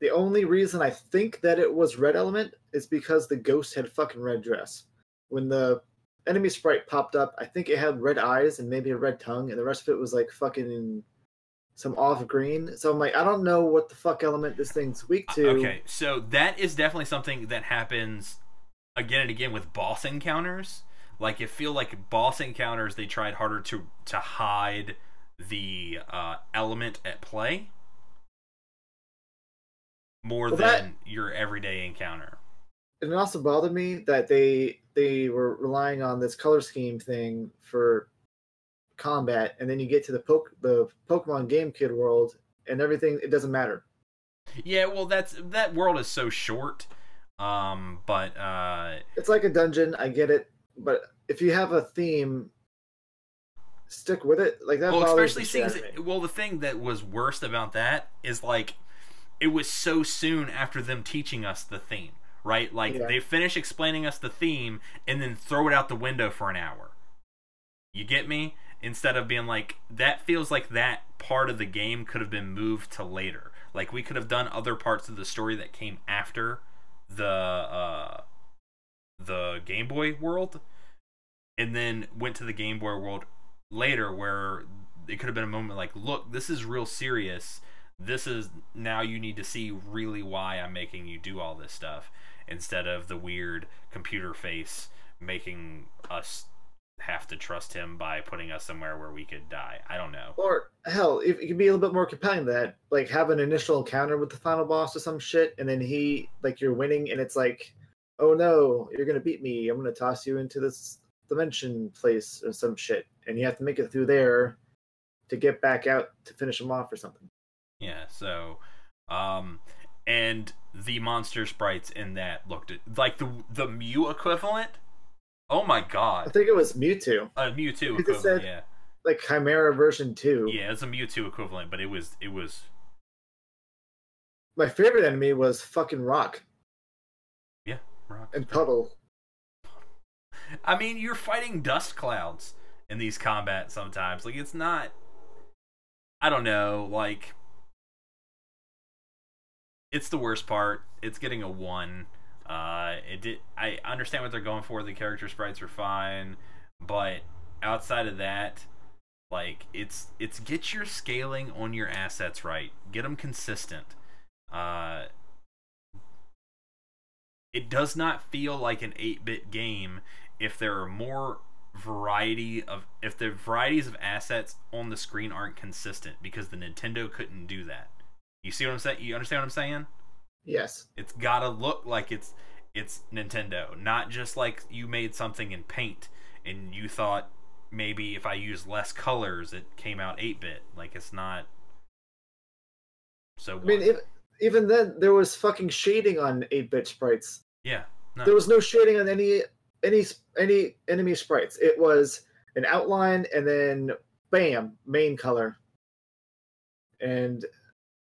The only reason I think that it was red element is because the ghost had fucking red dress. When the enemy sprite popped up, I think it had red eyes and maybe a red tongue, and the rest of it was like fucking some off green. So I'm like, I don't know what the fuck element this thing's weak to. Okay, so that is definitely something that happens again and again with boss encounters. Like, it feel like boss encounters they tried harder to to hide the uh, element at play more Well, than that- your everyday encounter. And it also bothered me that they they were relying on this color scheme thing for combat, and then you get to the poke the Pokemon Game Kid world, and everything it doesn't matter. Yeah, well, that's that world is so short. Um, but uh, it's like a dungeon i get it but if you have a theme stick with it like that well, especially the shit things. out of me. Well, the thing that was worst about that is like it was so soon after them teaching us the theme, right? Like Yeah. they finish explaining us the theme and then throw it out the window for an hour. You get me? Instead of being like that feels like that part of the game could have been moved to later. Like we could have done other parts of the story that came after the uh the Game Boy world and then went to the Game Boy world later where it could have been a moment like, look, this is real serious. This is now you need to see really why I'm making you do all this stuff instead of the weird computer face making us have to trust him by putting us somewhere where we could die. I don't know. or hell if it could be a little bit more compelling than that like have an initial encounter with the final boss or some shit and then he like you're winning and it's like oh no you're gonna beat me i'm gonna toss you into this dimension place or some shit and you have to make it through there to get back out to finish him off or something Yeah, so um and the monster sprites in that looked like the the Mew equivalent. Oh my god. i think it was mewtwo A Mewtwo Because it equivalent, said- yeah. like chimera version 2 Yeah, it's a Mewtwo equivalent, but it was it was my favorite enemy was fucking rock yeah, rock. and puddle I mean, you're fighting dust clouds in these combat sometimes. Like it's not I don't know, like it's the worst part. It's getting a 1. Uh it did I understand what they're going for. The character sprites are fine, but outside of that, like it's it's get your scaling on your assets right. Get them consistent. Uh it does not feel like an 8-bit game if there are more variety of if the varieties of assets on the screen aren't consistent because the Nintendo couldn't do that. You see what I'm saying? You understand what I'm saying? yes It's got to look like it's it's Nintendo. Not just like you made something in Paint and you thought maybe if I use less colors, it came out 8 bit. Like, it's not. So, I mean, if, even then, there was fucking shading on 8 bit sprites. yeah. No. There was no shading on any any any enemy sprites. It was an outline and then bam, main color. And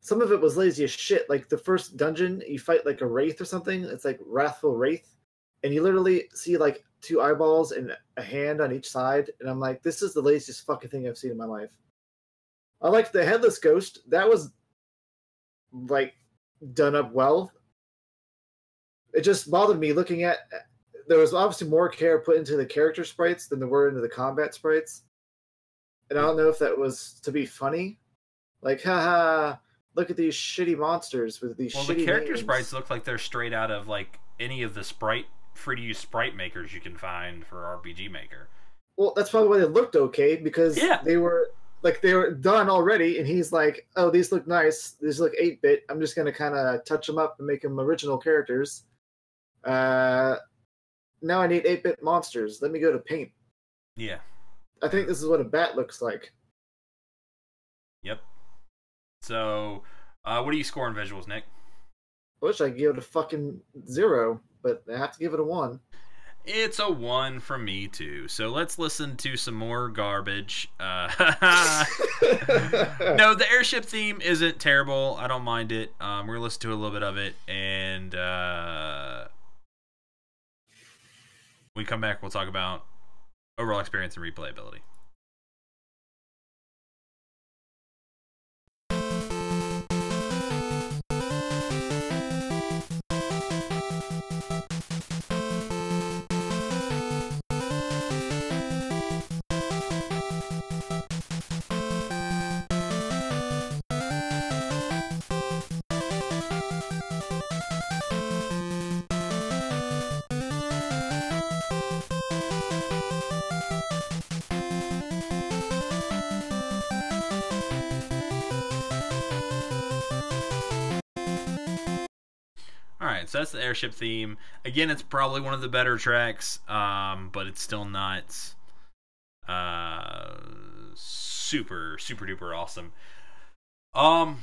some of it was lazy as shit. Like the first dungeon, you fight like a wraith or something. It's like wrathful wraith, and you literally see like two eyeballs and a hand on each side. And I'm like, this is the laziest fucking thing I've seen in my life. I liked the headless ghost. That was like done up well. It just bothered me looking at. There was obviously more care put into the character sprites than there were into the combat sprites, and I don't know if that was to be funny, like haha, look at these shitty monsters with these. well, the character names. sprites look like they're straight out of like any of the sprite free to use sprite makers you can find for RPG Maker. Well, that's probably why they looked okay because Yeah. they were like they were done already, and he's like, "Oh, these look nice. These look eight bit. I'm just gonna kind of touch them up and make them original characters." Uh, now I need eight bit monsters. Let me go to Paint. Yeah. I think this is what a bat looks like. Yep. So, uh, what are you scoring visuals, Nick? I wish I could give it a fucking zero, but I have to give it a one. It's a one from me too. So let's listen to some more garbage. Uh, no, the airship theme isn't terrible. I don't mind it. Um, we're gonna listen to a little bit of it, and uh, we come back, we'll talk about overall experience and replayability. So that's the airship theme. Again, it's probably one of the better tracks, um, but it's still not uh, super super duper awesome. Um,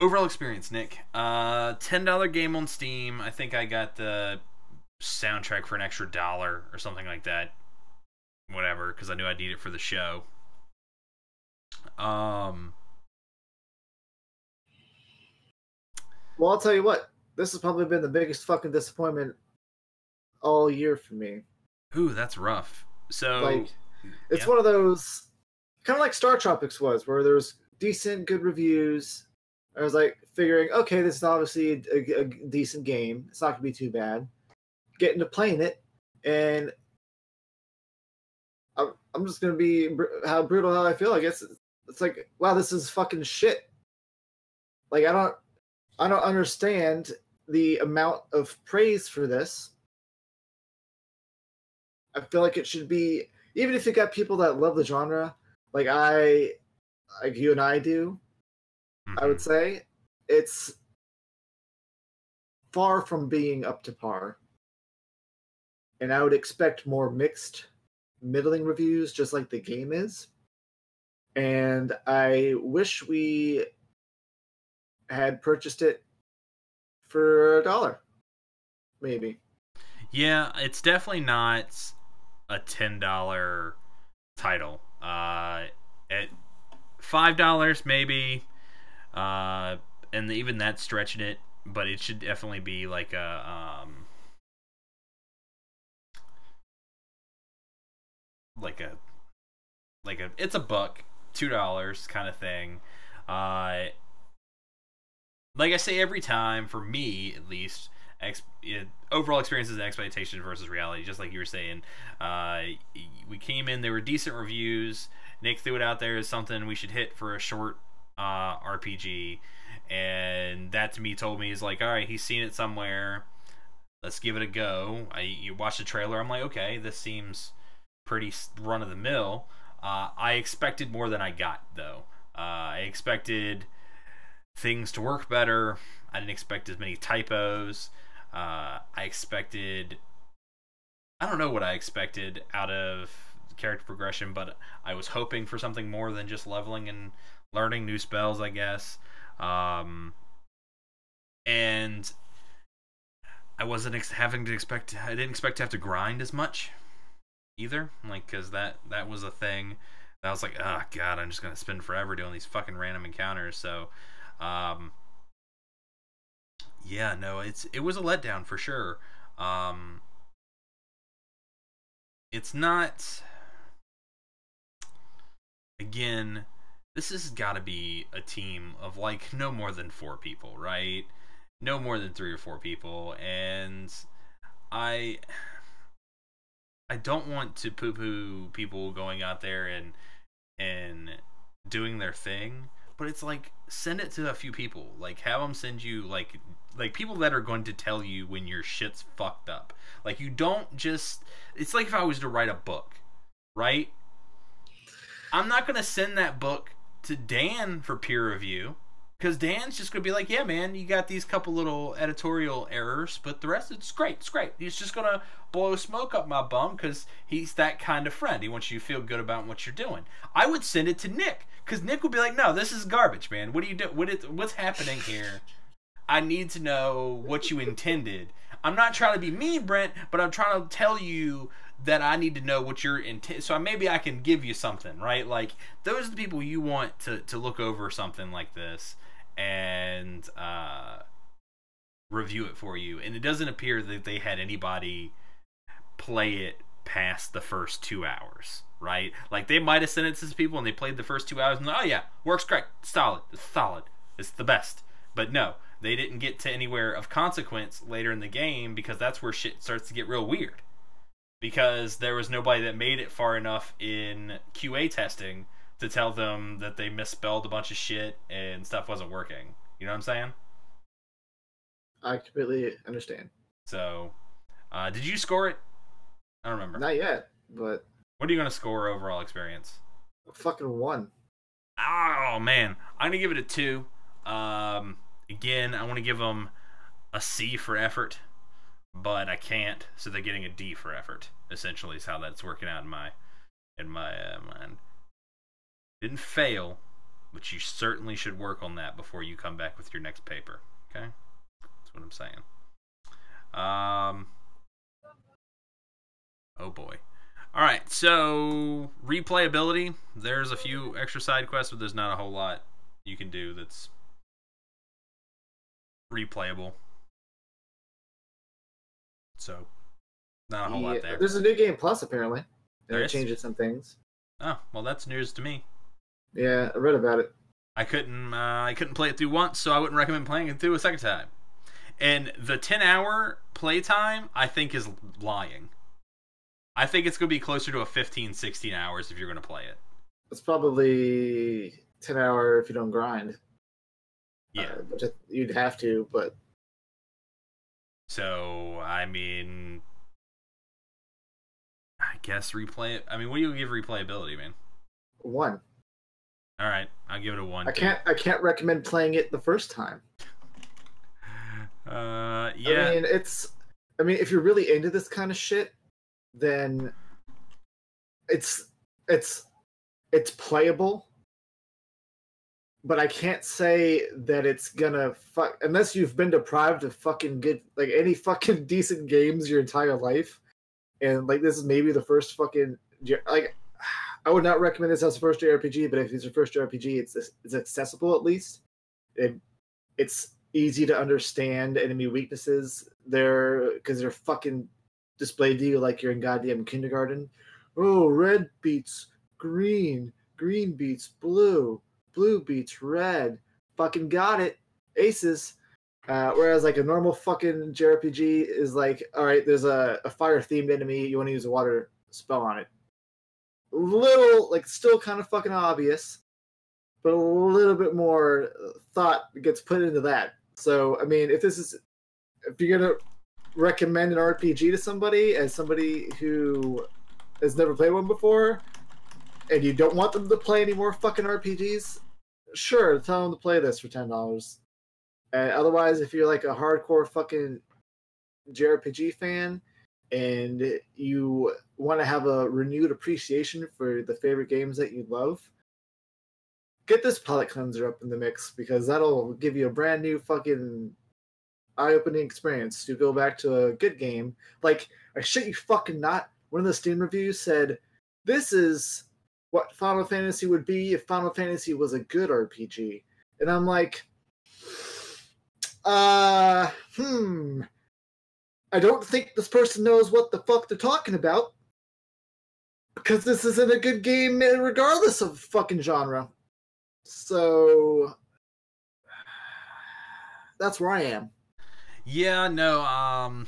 overall experience, Nick. Uh, ten dollar game on Steam. I think I got the soundtrack for an extra dollar or something like that. Whatever, because I knew I'd need it for the show. Um. Well, I'll tell you what. This has probably been the biggest fucking disappointment all year for me. Ooh, that's rough. So Like, it's yeah. one of those kind of like StarTropics was, where there's decent, good reviews. I was like figuring, okay, this is obviously a, a decent game. It's not gonna be too bad. Getting to playing it, and I'm, I'm just gonna be br- how brutal how I feel. I guess it's like, wow, this is fucking shit. Like I don't, I don't understand the amount of praise for this. I feel like it should be even if you got people that love the genre, like I, like you and I do. I would Mhm. say it's far from being up to par. And I would expect more mixed, middling reviews, just like the game is. And I wish we had purchased it for a dollar, maybe. Yeah, it's definitely not a ten dollar title. Uh, at five dollars maybe, uh, and even that's stretching it. But it should definitely be like a um, like a like a it's a buck, two dollars kind of thing. Uh, like I say every time, for me at least, ex- it, overall experiences and expectations versus reality. Just like you were saying, uh, we came in, there were decent reviews. Nick threw it out there as something we should hit for a short uh, RPG, and that to me told me is like, all right, he's seen it somewhere. Let's give it a go. I you watch the trailer, I'm like, okay, this seems pretty run of the mill. Uh, I expected more than I got though. Uh, I expected things to work better. I didn't expect as many typos. Uh, I expected. I don't know what I expected out of character progression, but I was hoping for something more than just leveling and learning new spells, I guess. Um, and I wasn't ex- having to expect. I didn't expect to have to grind as much either, like because that that was a thing. I was like, oh god, I'm just gonna spend forever doing these fucking random encounters. So, um, yeah, no, it's it was a letdown for sure. Um, it's not. Again, this has got to be a team of like no more than four people, right? No more than three or four people, and I. I don't want to poo-poo people going out there and and doing their thing, but it's like send it to a few people. Like have them send you like like people that are going to tell you when your shit's fucked up. Like you don't just it's like if I was to write a book, right? I'm not going to send that book to Dan for peer review because Dan's just gonna be like, "Yeah, man, you got these couple little editorial errors, but the rest it's great. It's great." He's just gonna blow smoke up my bum because he's that kind of friend. He wants you to feel good about what you're doing. I would send it to Nick because Nick would be like, "No, this is garbage, man. What do you do? What is, what's happening here? I need to know what you intended." I'm not trying to be mean, Brent, but I'm trying to tell you that I need to know what your intent. So maybe I can give you something, right? Like those are the people you want to to look over something like this and uh, review it for you. And it doesn't appear that they had anybody play it past the first two hours, right? Like they might have sent it to people and they played the first two hours and oh yeah, works great, solid, it's solid, it's the best. But no, they didn't get to anywhere of consequence later in the game because that's where shit starts to get real weird. Because there was nobody that made it far enough in QA testing to tell them that they misspelled a bunch of shit and stuff wasn't working. You know what I'm saying? I completely understand. So, uh, did you score it? I don't remember. Not yet, but what are you gonna score overall experience? Fucking one. Oh man, I'm gonna give it a two. Um, again, I want to give them a C for effort, but I can't, so they're getting a D for effort. Essentially, is how that's working out in my in my uh, mind. Didn't fail, but you certainly should work on that before you come back with your next paper. Okay, that's what I'm saying. Um. Oh boy. All right, so replayability. There's a few extra side quests, but there's not a whole lot you can do that's replayable. So, not a whole Yeah, lot there. There's a new game plus apparently. There They're changing some things. Oh, well, that's news to me. Yeah, I read about it. I couldn't uh, I couldn't play it through once, so I wouldn't recommend playing it through a second time. And the 10 hour playtime, I think, is lying. I think it's going to be closer to a 15, 16 hours if you're going to play it. It's probably ten hour if you don't grind. Yeah. Uh, which you'd have to, but So, I mean, I guess replay. I mean, what do you give replayability, man? one. All right, I'll give it a one. I can't. I can't recommend playing it the first time. Uh, yeah. I mean, it's. I mean, if you're really into this kind of shit, then it's it's it's playable. But I can't say that it's gonna fuck unless you've been deprived of fucking good like any fucking decent games your entire life, and like this is maybe the first fucking like. I would not recommend this as a first JRPG, but if it's your first JRPG, it's it's accessible at least. It, it's easy to understand enemy weaknesses there because they're fucking displayed to you like you're in goddamn kindergarten. Oh, red beats green, green beats blue, blue beats red. Fucking got it, aces. Uh, whereas like a normal fucking JRPG is like, all right, there's a, a fire themed enemy, you want to use a water spell on it. Little like still kind of fucking obvious, but a little bit more thought gets put into that. So, I mean, if this is, if you're gonna recommend an RPG to somebody as somebody who has never played one before, and you don't want them to play any more fucking RPGs, sure, tell them to play this for ten dollars. And otherwise, if you're like a hardcore fucking JRPG fan and you want to have a renewed appreciation for the favorite games that you love, get this palette cleanser up in the mix because that'll give you a brand new fucking eye-opening experience to go back to a good game. Like I shit you fucking not. One of the Steam reviews said, "This is what Final Fantasy would be if Final Fantasy was a good RPG," and I'm like, uh, hmm. I don't think this person knows what the fuck they're talking about because this isn't a good game regardless of fucking genre. So that's where I am. Yeah, no, um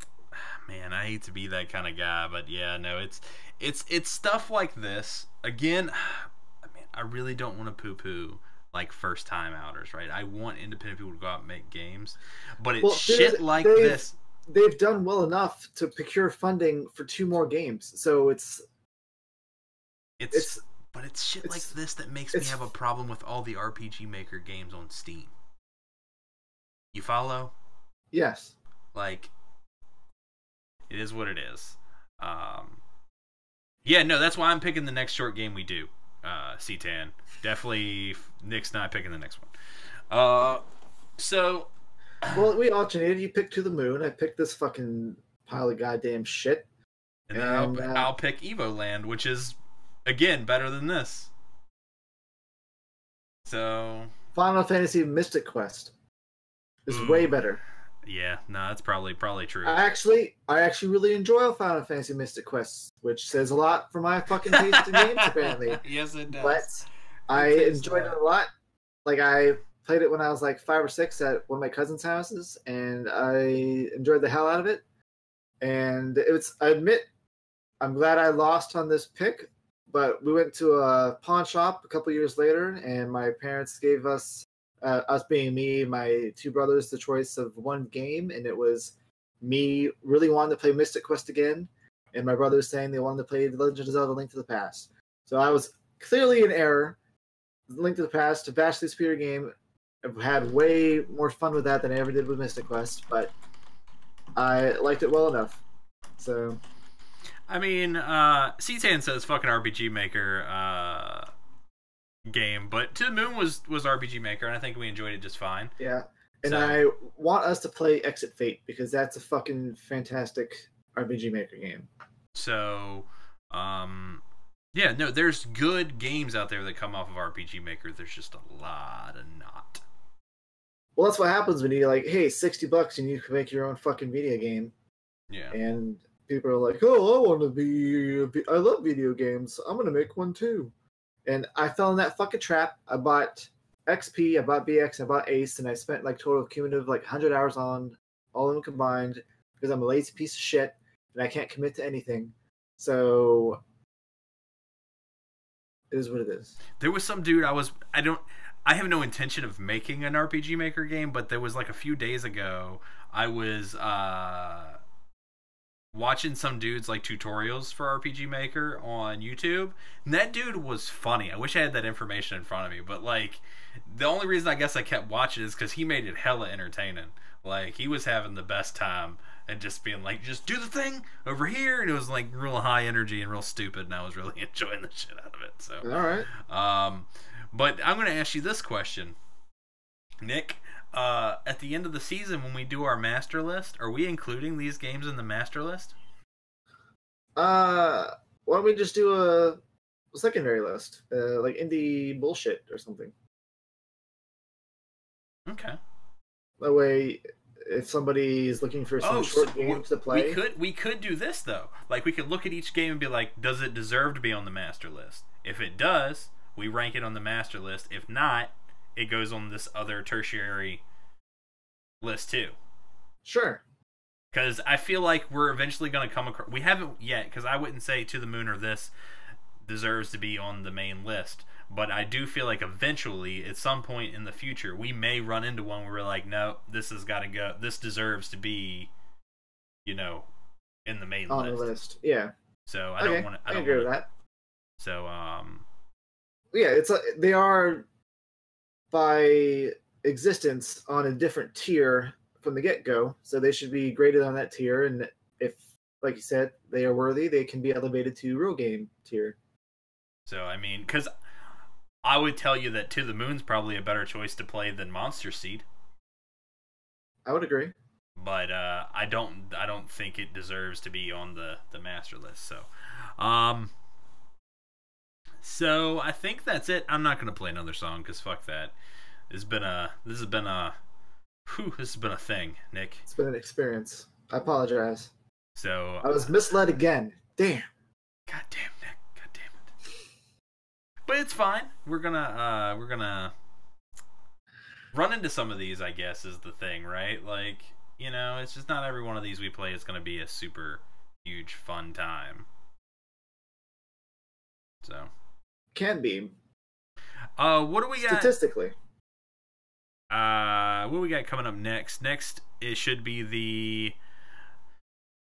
man, I hate to be that kind of guy, but yeah, no, it's it's it's stuff like this. Again, I mean, I really don't want to poo-poo like first time outers, right? I want independent people to go out and make games, but it's Well, shit like they've- this. They've done well enough to procure funding for two more games, so it's It's, it's but it's shit like this that makes me have a problem with all the RPG Maker games on Steam. You follow? yes. Like, it is what it is. Um, yeah, no, that's why I'm picking the next short game we do. Uh, C10. Definitely, Nick's not picking the next one. Uh, so, Well, we alternated. You picked to the moon. I picked this fucking pile of goddamn shit. and then and, I'll, uh, I'll pick Evoland, which is again better than this. So, Final Fantasy Mystic Quest is Ooh. Mm. way better. yeah, no, that's probably probably true. I actually, I actually really enjoy Final Fantasy Mystic Quest, which says a lot for my fucking taste in games, apparently. yes, it does. But I It tastes enjoyed it a lot. Like I played it when I was like five or six at one of my cousins' houses, and I enjoyed the hell out of it. And it was, I admit, I'm glad I lost on this pick. But we went to a pawn shop a couple years later, and my parents gave us, uh, us being me, my two brothers, the choice of one game, and it was me really wanting to play Mystic Quest again, and my brothers saying they wanted to play The Legend of Zelda: Link to the Past. So I was clearly in error. Link to the Past, a vastly superior game. I've had way more fun with that than I ever did with Mystic Quest, but I liked it well enough. So I mean, uh, C10 says fucking RPG Maker uh, game, but To the Moon was was RPG Maker, and I think we enjoyed it just fine. yeah, and So- I want us to play Exit Fate because that's a fucking fantastic RPG Maker game. So, um, yeah, no, there's good games out there that come off of RPG Maker. There's just a lot of not. Well, that's what happens when you like, hey, sixty bucks and you can make your own fucking video game, Yeah. and people are like, oh, I want to be, I love video games. I'm gonna make one too. And I fell in that fucking trap. I bought XP, I bought VX, I bought Ace, and I spent like total cumulative like 100 hours on all of them combined because I'm a lazy piece of shit and I can't commit to anything. So it is what it is. There was some dude I was I don't I have no intention of making an RPG Maker game, but there was like a few days ago I was uh watching some dudes like tutorials for RPG Maker on YouTube. And that dude was funny. I wish I had that information in front of me, but like the only reason I guess I kept watching is cuz he made it hella entertaining. Like he was having the best time and just being like just do the thing over here and it was like real high energy and real stupid and I was really enjoying the shit out of it. So All right. um, but I'm going to ask you this question, Nick. Uh, at the end of the season, when we do our master list, are we including these games in the master list? Uh, why don't we just do a secondary list, uh, like indie bullshit or something? Okay. That way, if somebody is looking for some Oh, short so games to play, We could we could do this though. Like we could look at each game and be like, does it deserve to be on the master list? If it does, we rank it on the master list. If not, it goes on this other tertiary list too. sure. because I feel like we're eventually going to come across. We haven't yet, because I wouldn't say To the Moon or this deserves to be on the main list, but I do feel like eventually, at some point in the future, we may run into one where we're like, no, this has got to go. This deserves to be, you know, in the main list. On list. the list, yeah. So I okay, don't want to. I I don't agree with wanna, that. So um, Yeah, it's a, they are by existence on a different tier from the get go, so they should be graded on that tier. And if, like you said, they are worthy, they can be elevated to real game tier. So I mean, because I would tell you that To the Moon's probably a better choice to play than Monster Seed, I would agree. but uh, I don't. I don't think it deserves to be on the the master list. So, um, so I think that's it. I'm not gonna play another song because fuck that. This has been a. This has been a. Whew, this has been a thing, Nick. It's been an experience. I apologize. So I was misled again. Damn. God damn, Nick. God damn it. But it's fine. We're gonna uh we're gonna run into some of these, I guess, is the thing, right? Like, you know, it's just not every one of these we play is gonna be a super huge fun time. So Can be uh what do we got statistically. uh what do we got coming up next? Next it should be the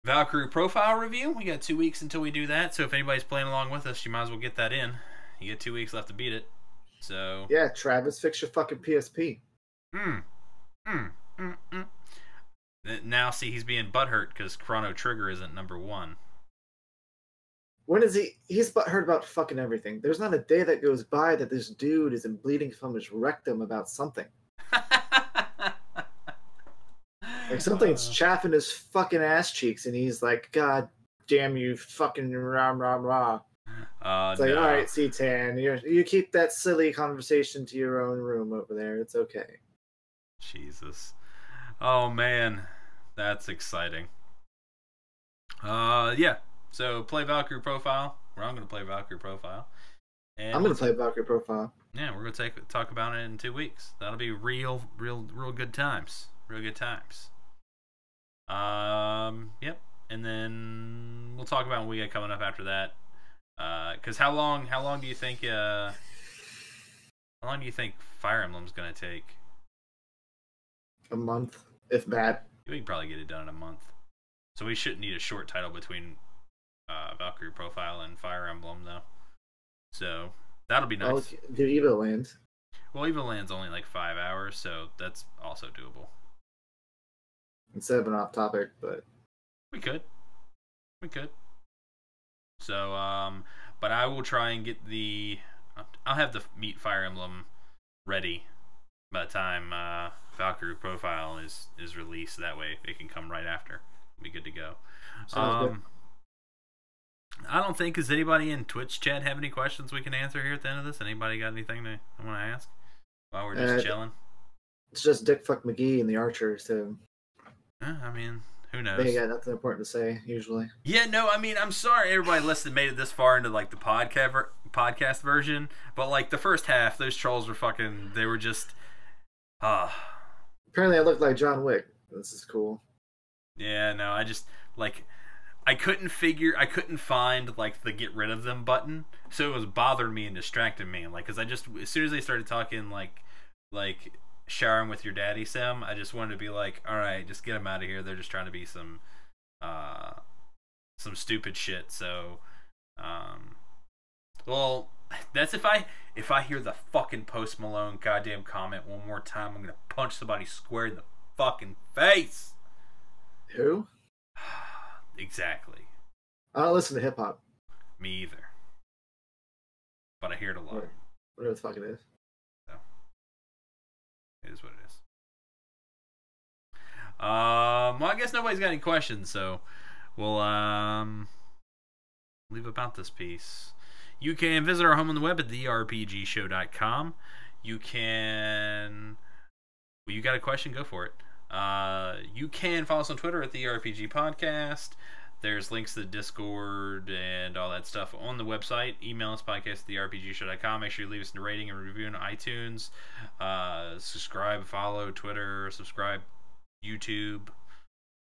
Valkyrie profile review. We got two weeks until we do that, so if anybody's playing along with us, you might as well get that in. You get two weeks left to beat it. So Yeah, Travis, fix your fucking PSP. Hmm. Hmm. Mm, mm. Now, see, he's being butthurt because Chrono Trigger isn't number one. When is he? He's heard about fucking everything. There's not a day that goes by that this dude isn't bleeding from his rectum about something. Like something's Uh, chaffing his fucking ass cheeks, and he's like, "God damn you, fucking rah rah rah." uh, It's like, no. all right, C10, you you keep that silly conversation to your own room over there. It's okay. Jesus. Oh man, that's exciting. Uh, yeah. So play Valkyrie profile. Or I'm gonna play Valkyrie profile. And I'm gonna play Valkyrie Profile. Yeah, we're gonna take talk about it in two weeks. That'll be real, real, real good times. Real good times. Um, yep. And then we'll talk about what we got coming up after that. Uh, cause how long? How long do you think? Uh, how long do you think Fire Emblem's gonna take? A month, if bad. We can probably get it done in a month. So we shouldn't need a short title between uh, Valkyrie Profile and Fire Emblem, though. So that'll be nice. I'll do Evoland. Well, Evoland's only like five hours, so that's also doable. Instead of an off topic, but We could. We could. So, um, but I will try and get the. I'll have the Meet Fire Emblem ready by the time uh, Valkyrie Profile is is released. That way, it can come right after. Be good to go. Sounds um, I don't think does anybody in Twitch chat have any questions we can answer here at the end of this. Anybody got anything to want to ask while we're just Uh, chilling? it's just Dick Fuck McGee and the Archers, so Eh, I mean, who knows? they got nothing important to say usually. Yeah, no, I mean, I'm sorry everybody listening made it this far into like the podcast ver- podcast version, but like the first half, those trolls were fucking. They were just, ah, Apparently, I look like John Wick. This is cool. yeah, no, I just like. I couldn't figure, I couldn't find like the get rid of them button, so it was bothering me and distracting me. Like, cause I just as soon as they started talking like, like showering with your daddy, Sam, I just wanted to be like, all right, just get them out of here. They're just trying to be some, uh, some stupid shit. So, um, well, that's if I if I hear the fucking Post Malone goddamn comment one more time, I'm gonna punch somebody square in the fucking face. Who? exactly. I don't listen to hip hop. Me either. But I hear it a lot. Whatever the fuck it is. It is what it is. Um, well, I guess nobody's got any questions, so we'll um leave about this piece. You can visit our home on the web at therpgshow.com. You can. Well, you got a question? Go for it. Uh, you can follow us on Twitter at the RPG Podcast. There's links to the Discord and all that stuff on the website. Email us podcast at therpgshow.com. Make sure you leave us a rating and review on iTunes. Uh, subscribe, follow Twitter, subscribe YouTube,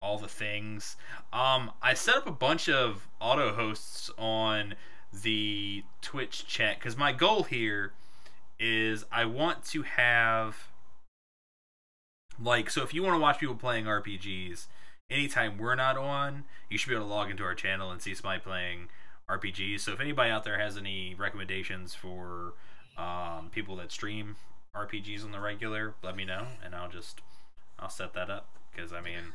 all the things. Um, I set up a bunch of auto hosts on the Twitch chat because my goal here is I want to have like so if you want to watch people playing RPGs anytime we're not on, you should be able to log into our channel and see somebody playing RPGs. So if anybody out there has any recommendations for um, people that stream RPGs on the regular, let me know, and I'll just I'll set that up because I mean,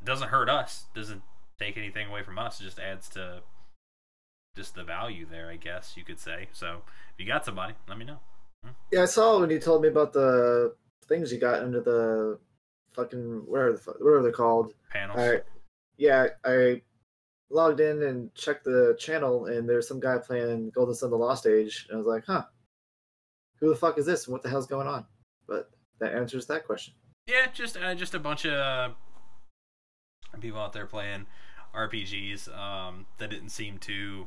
it doesn't hurt us, doesn't take anything away from us. It just adds to just the value there, I guess you could say. So if you got somebody, let me know. Yeah, I saw when you told me about the things you got under the fucking whatever the fu- whatever they're called. Panels. I, yeah, I logged in and checked the channel, and there's some guy playing Golden Sun: The Lost Age, and I was like, huh, who the fuck is this? and What the hell's going on? But that answers that question. Yeah, just uh, just a bunch of uh, people out there playing RPGs um, that didn't seem to.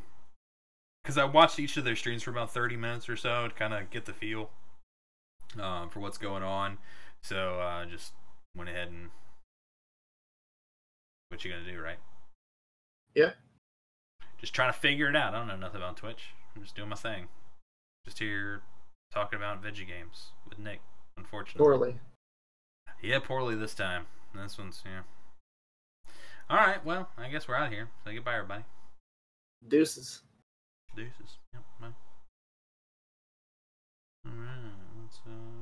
Because I watched each of their streams for about thirty minutes or so to kind of get the feel um, for what's going on. So uh, just went ahead and what you gonna do, right? Yeah. Just trying to figure it out. I don't know nothing about Twitch. I'm just doing my thing. Just here talking about veggie games with Nick. Unfortunately. Poorly. Yeah, poorly this time. This one's yeah. All right, well, I guess we're out of here. Say goodbye, everybody. Deuces. Deuces. Yep. Bye. All right. So.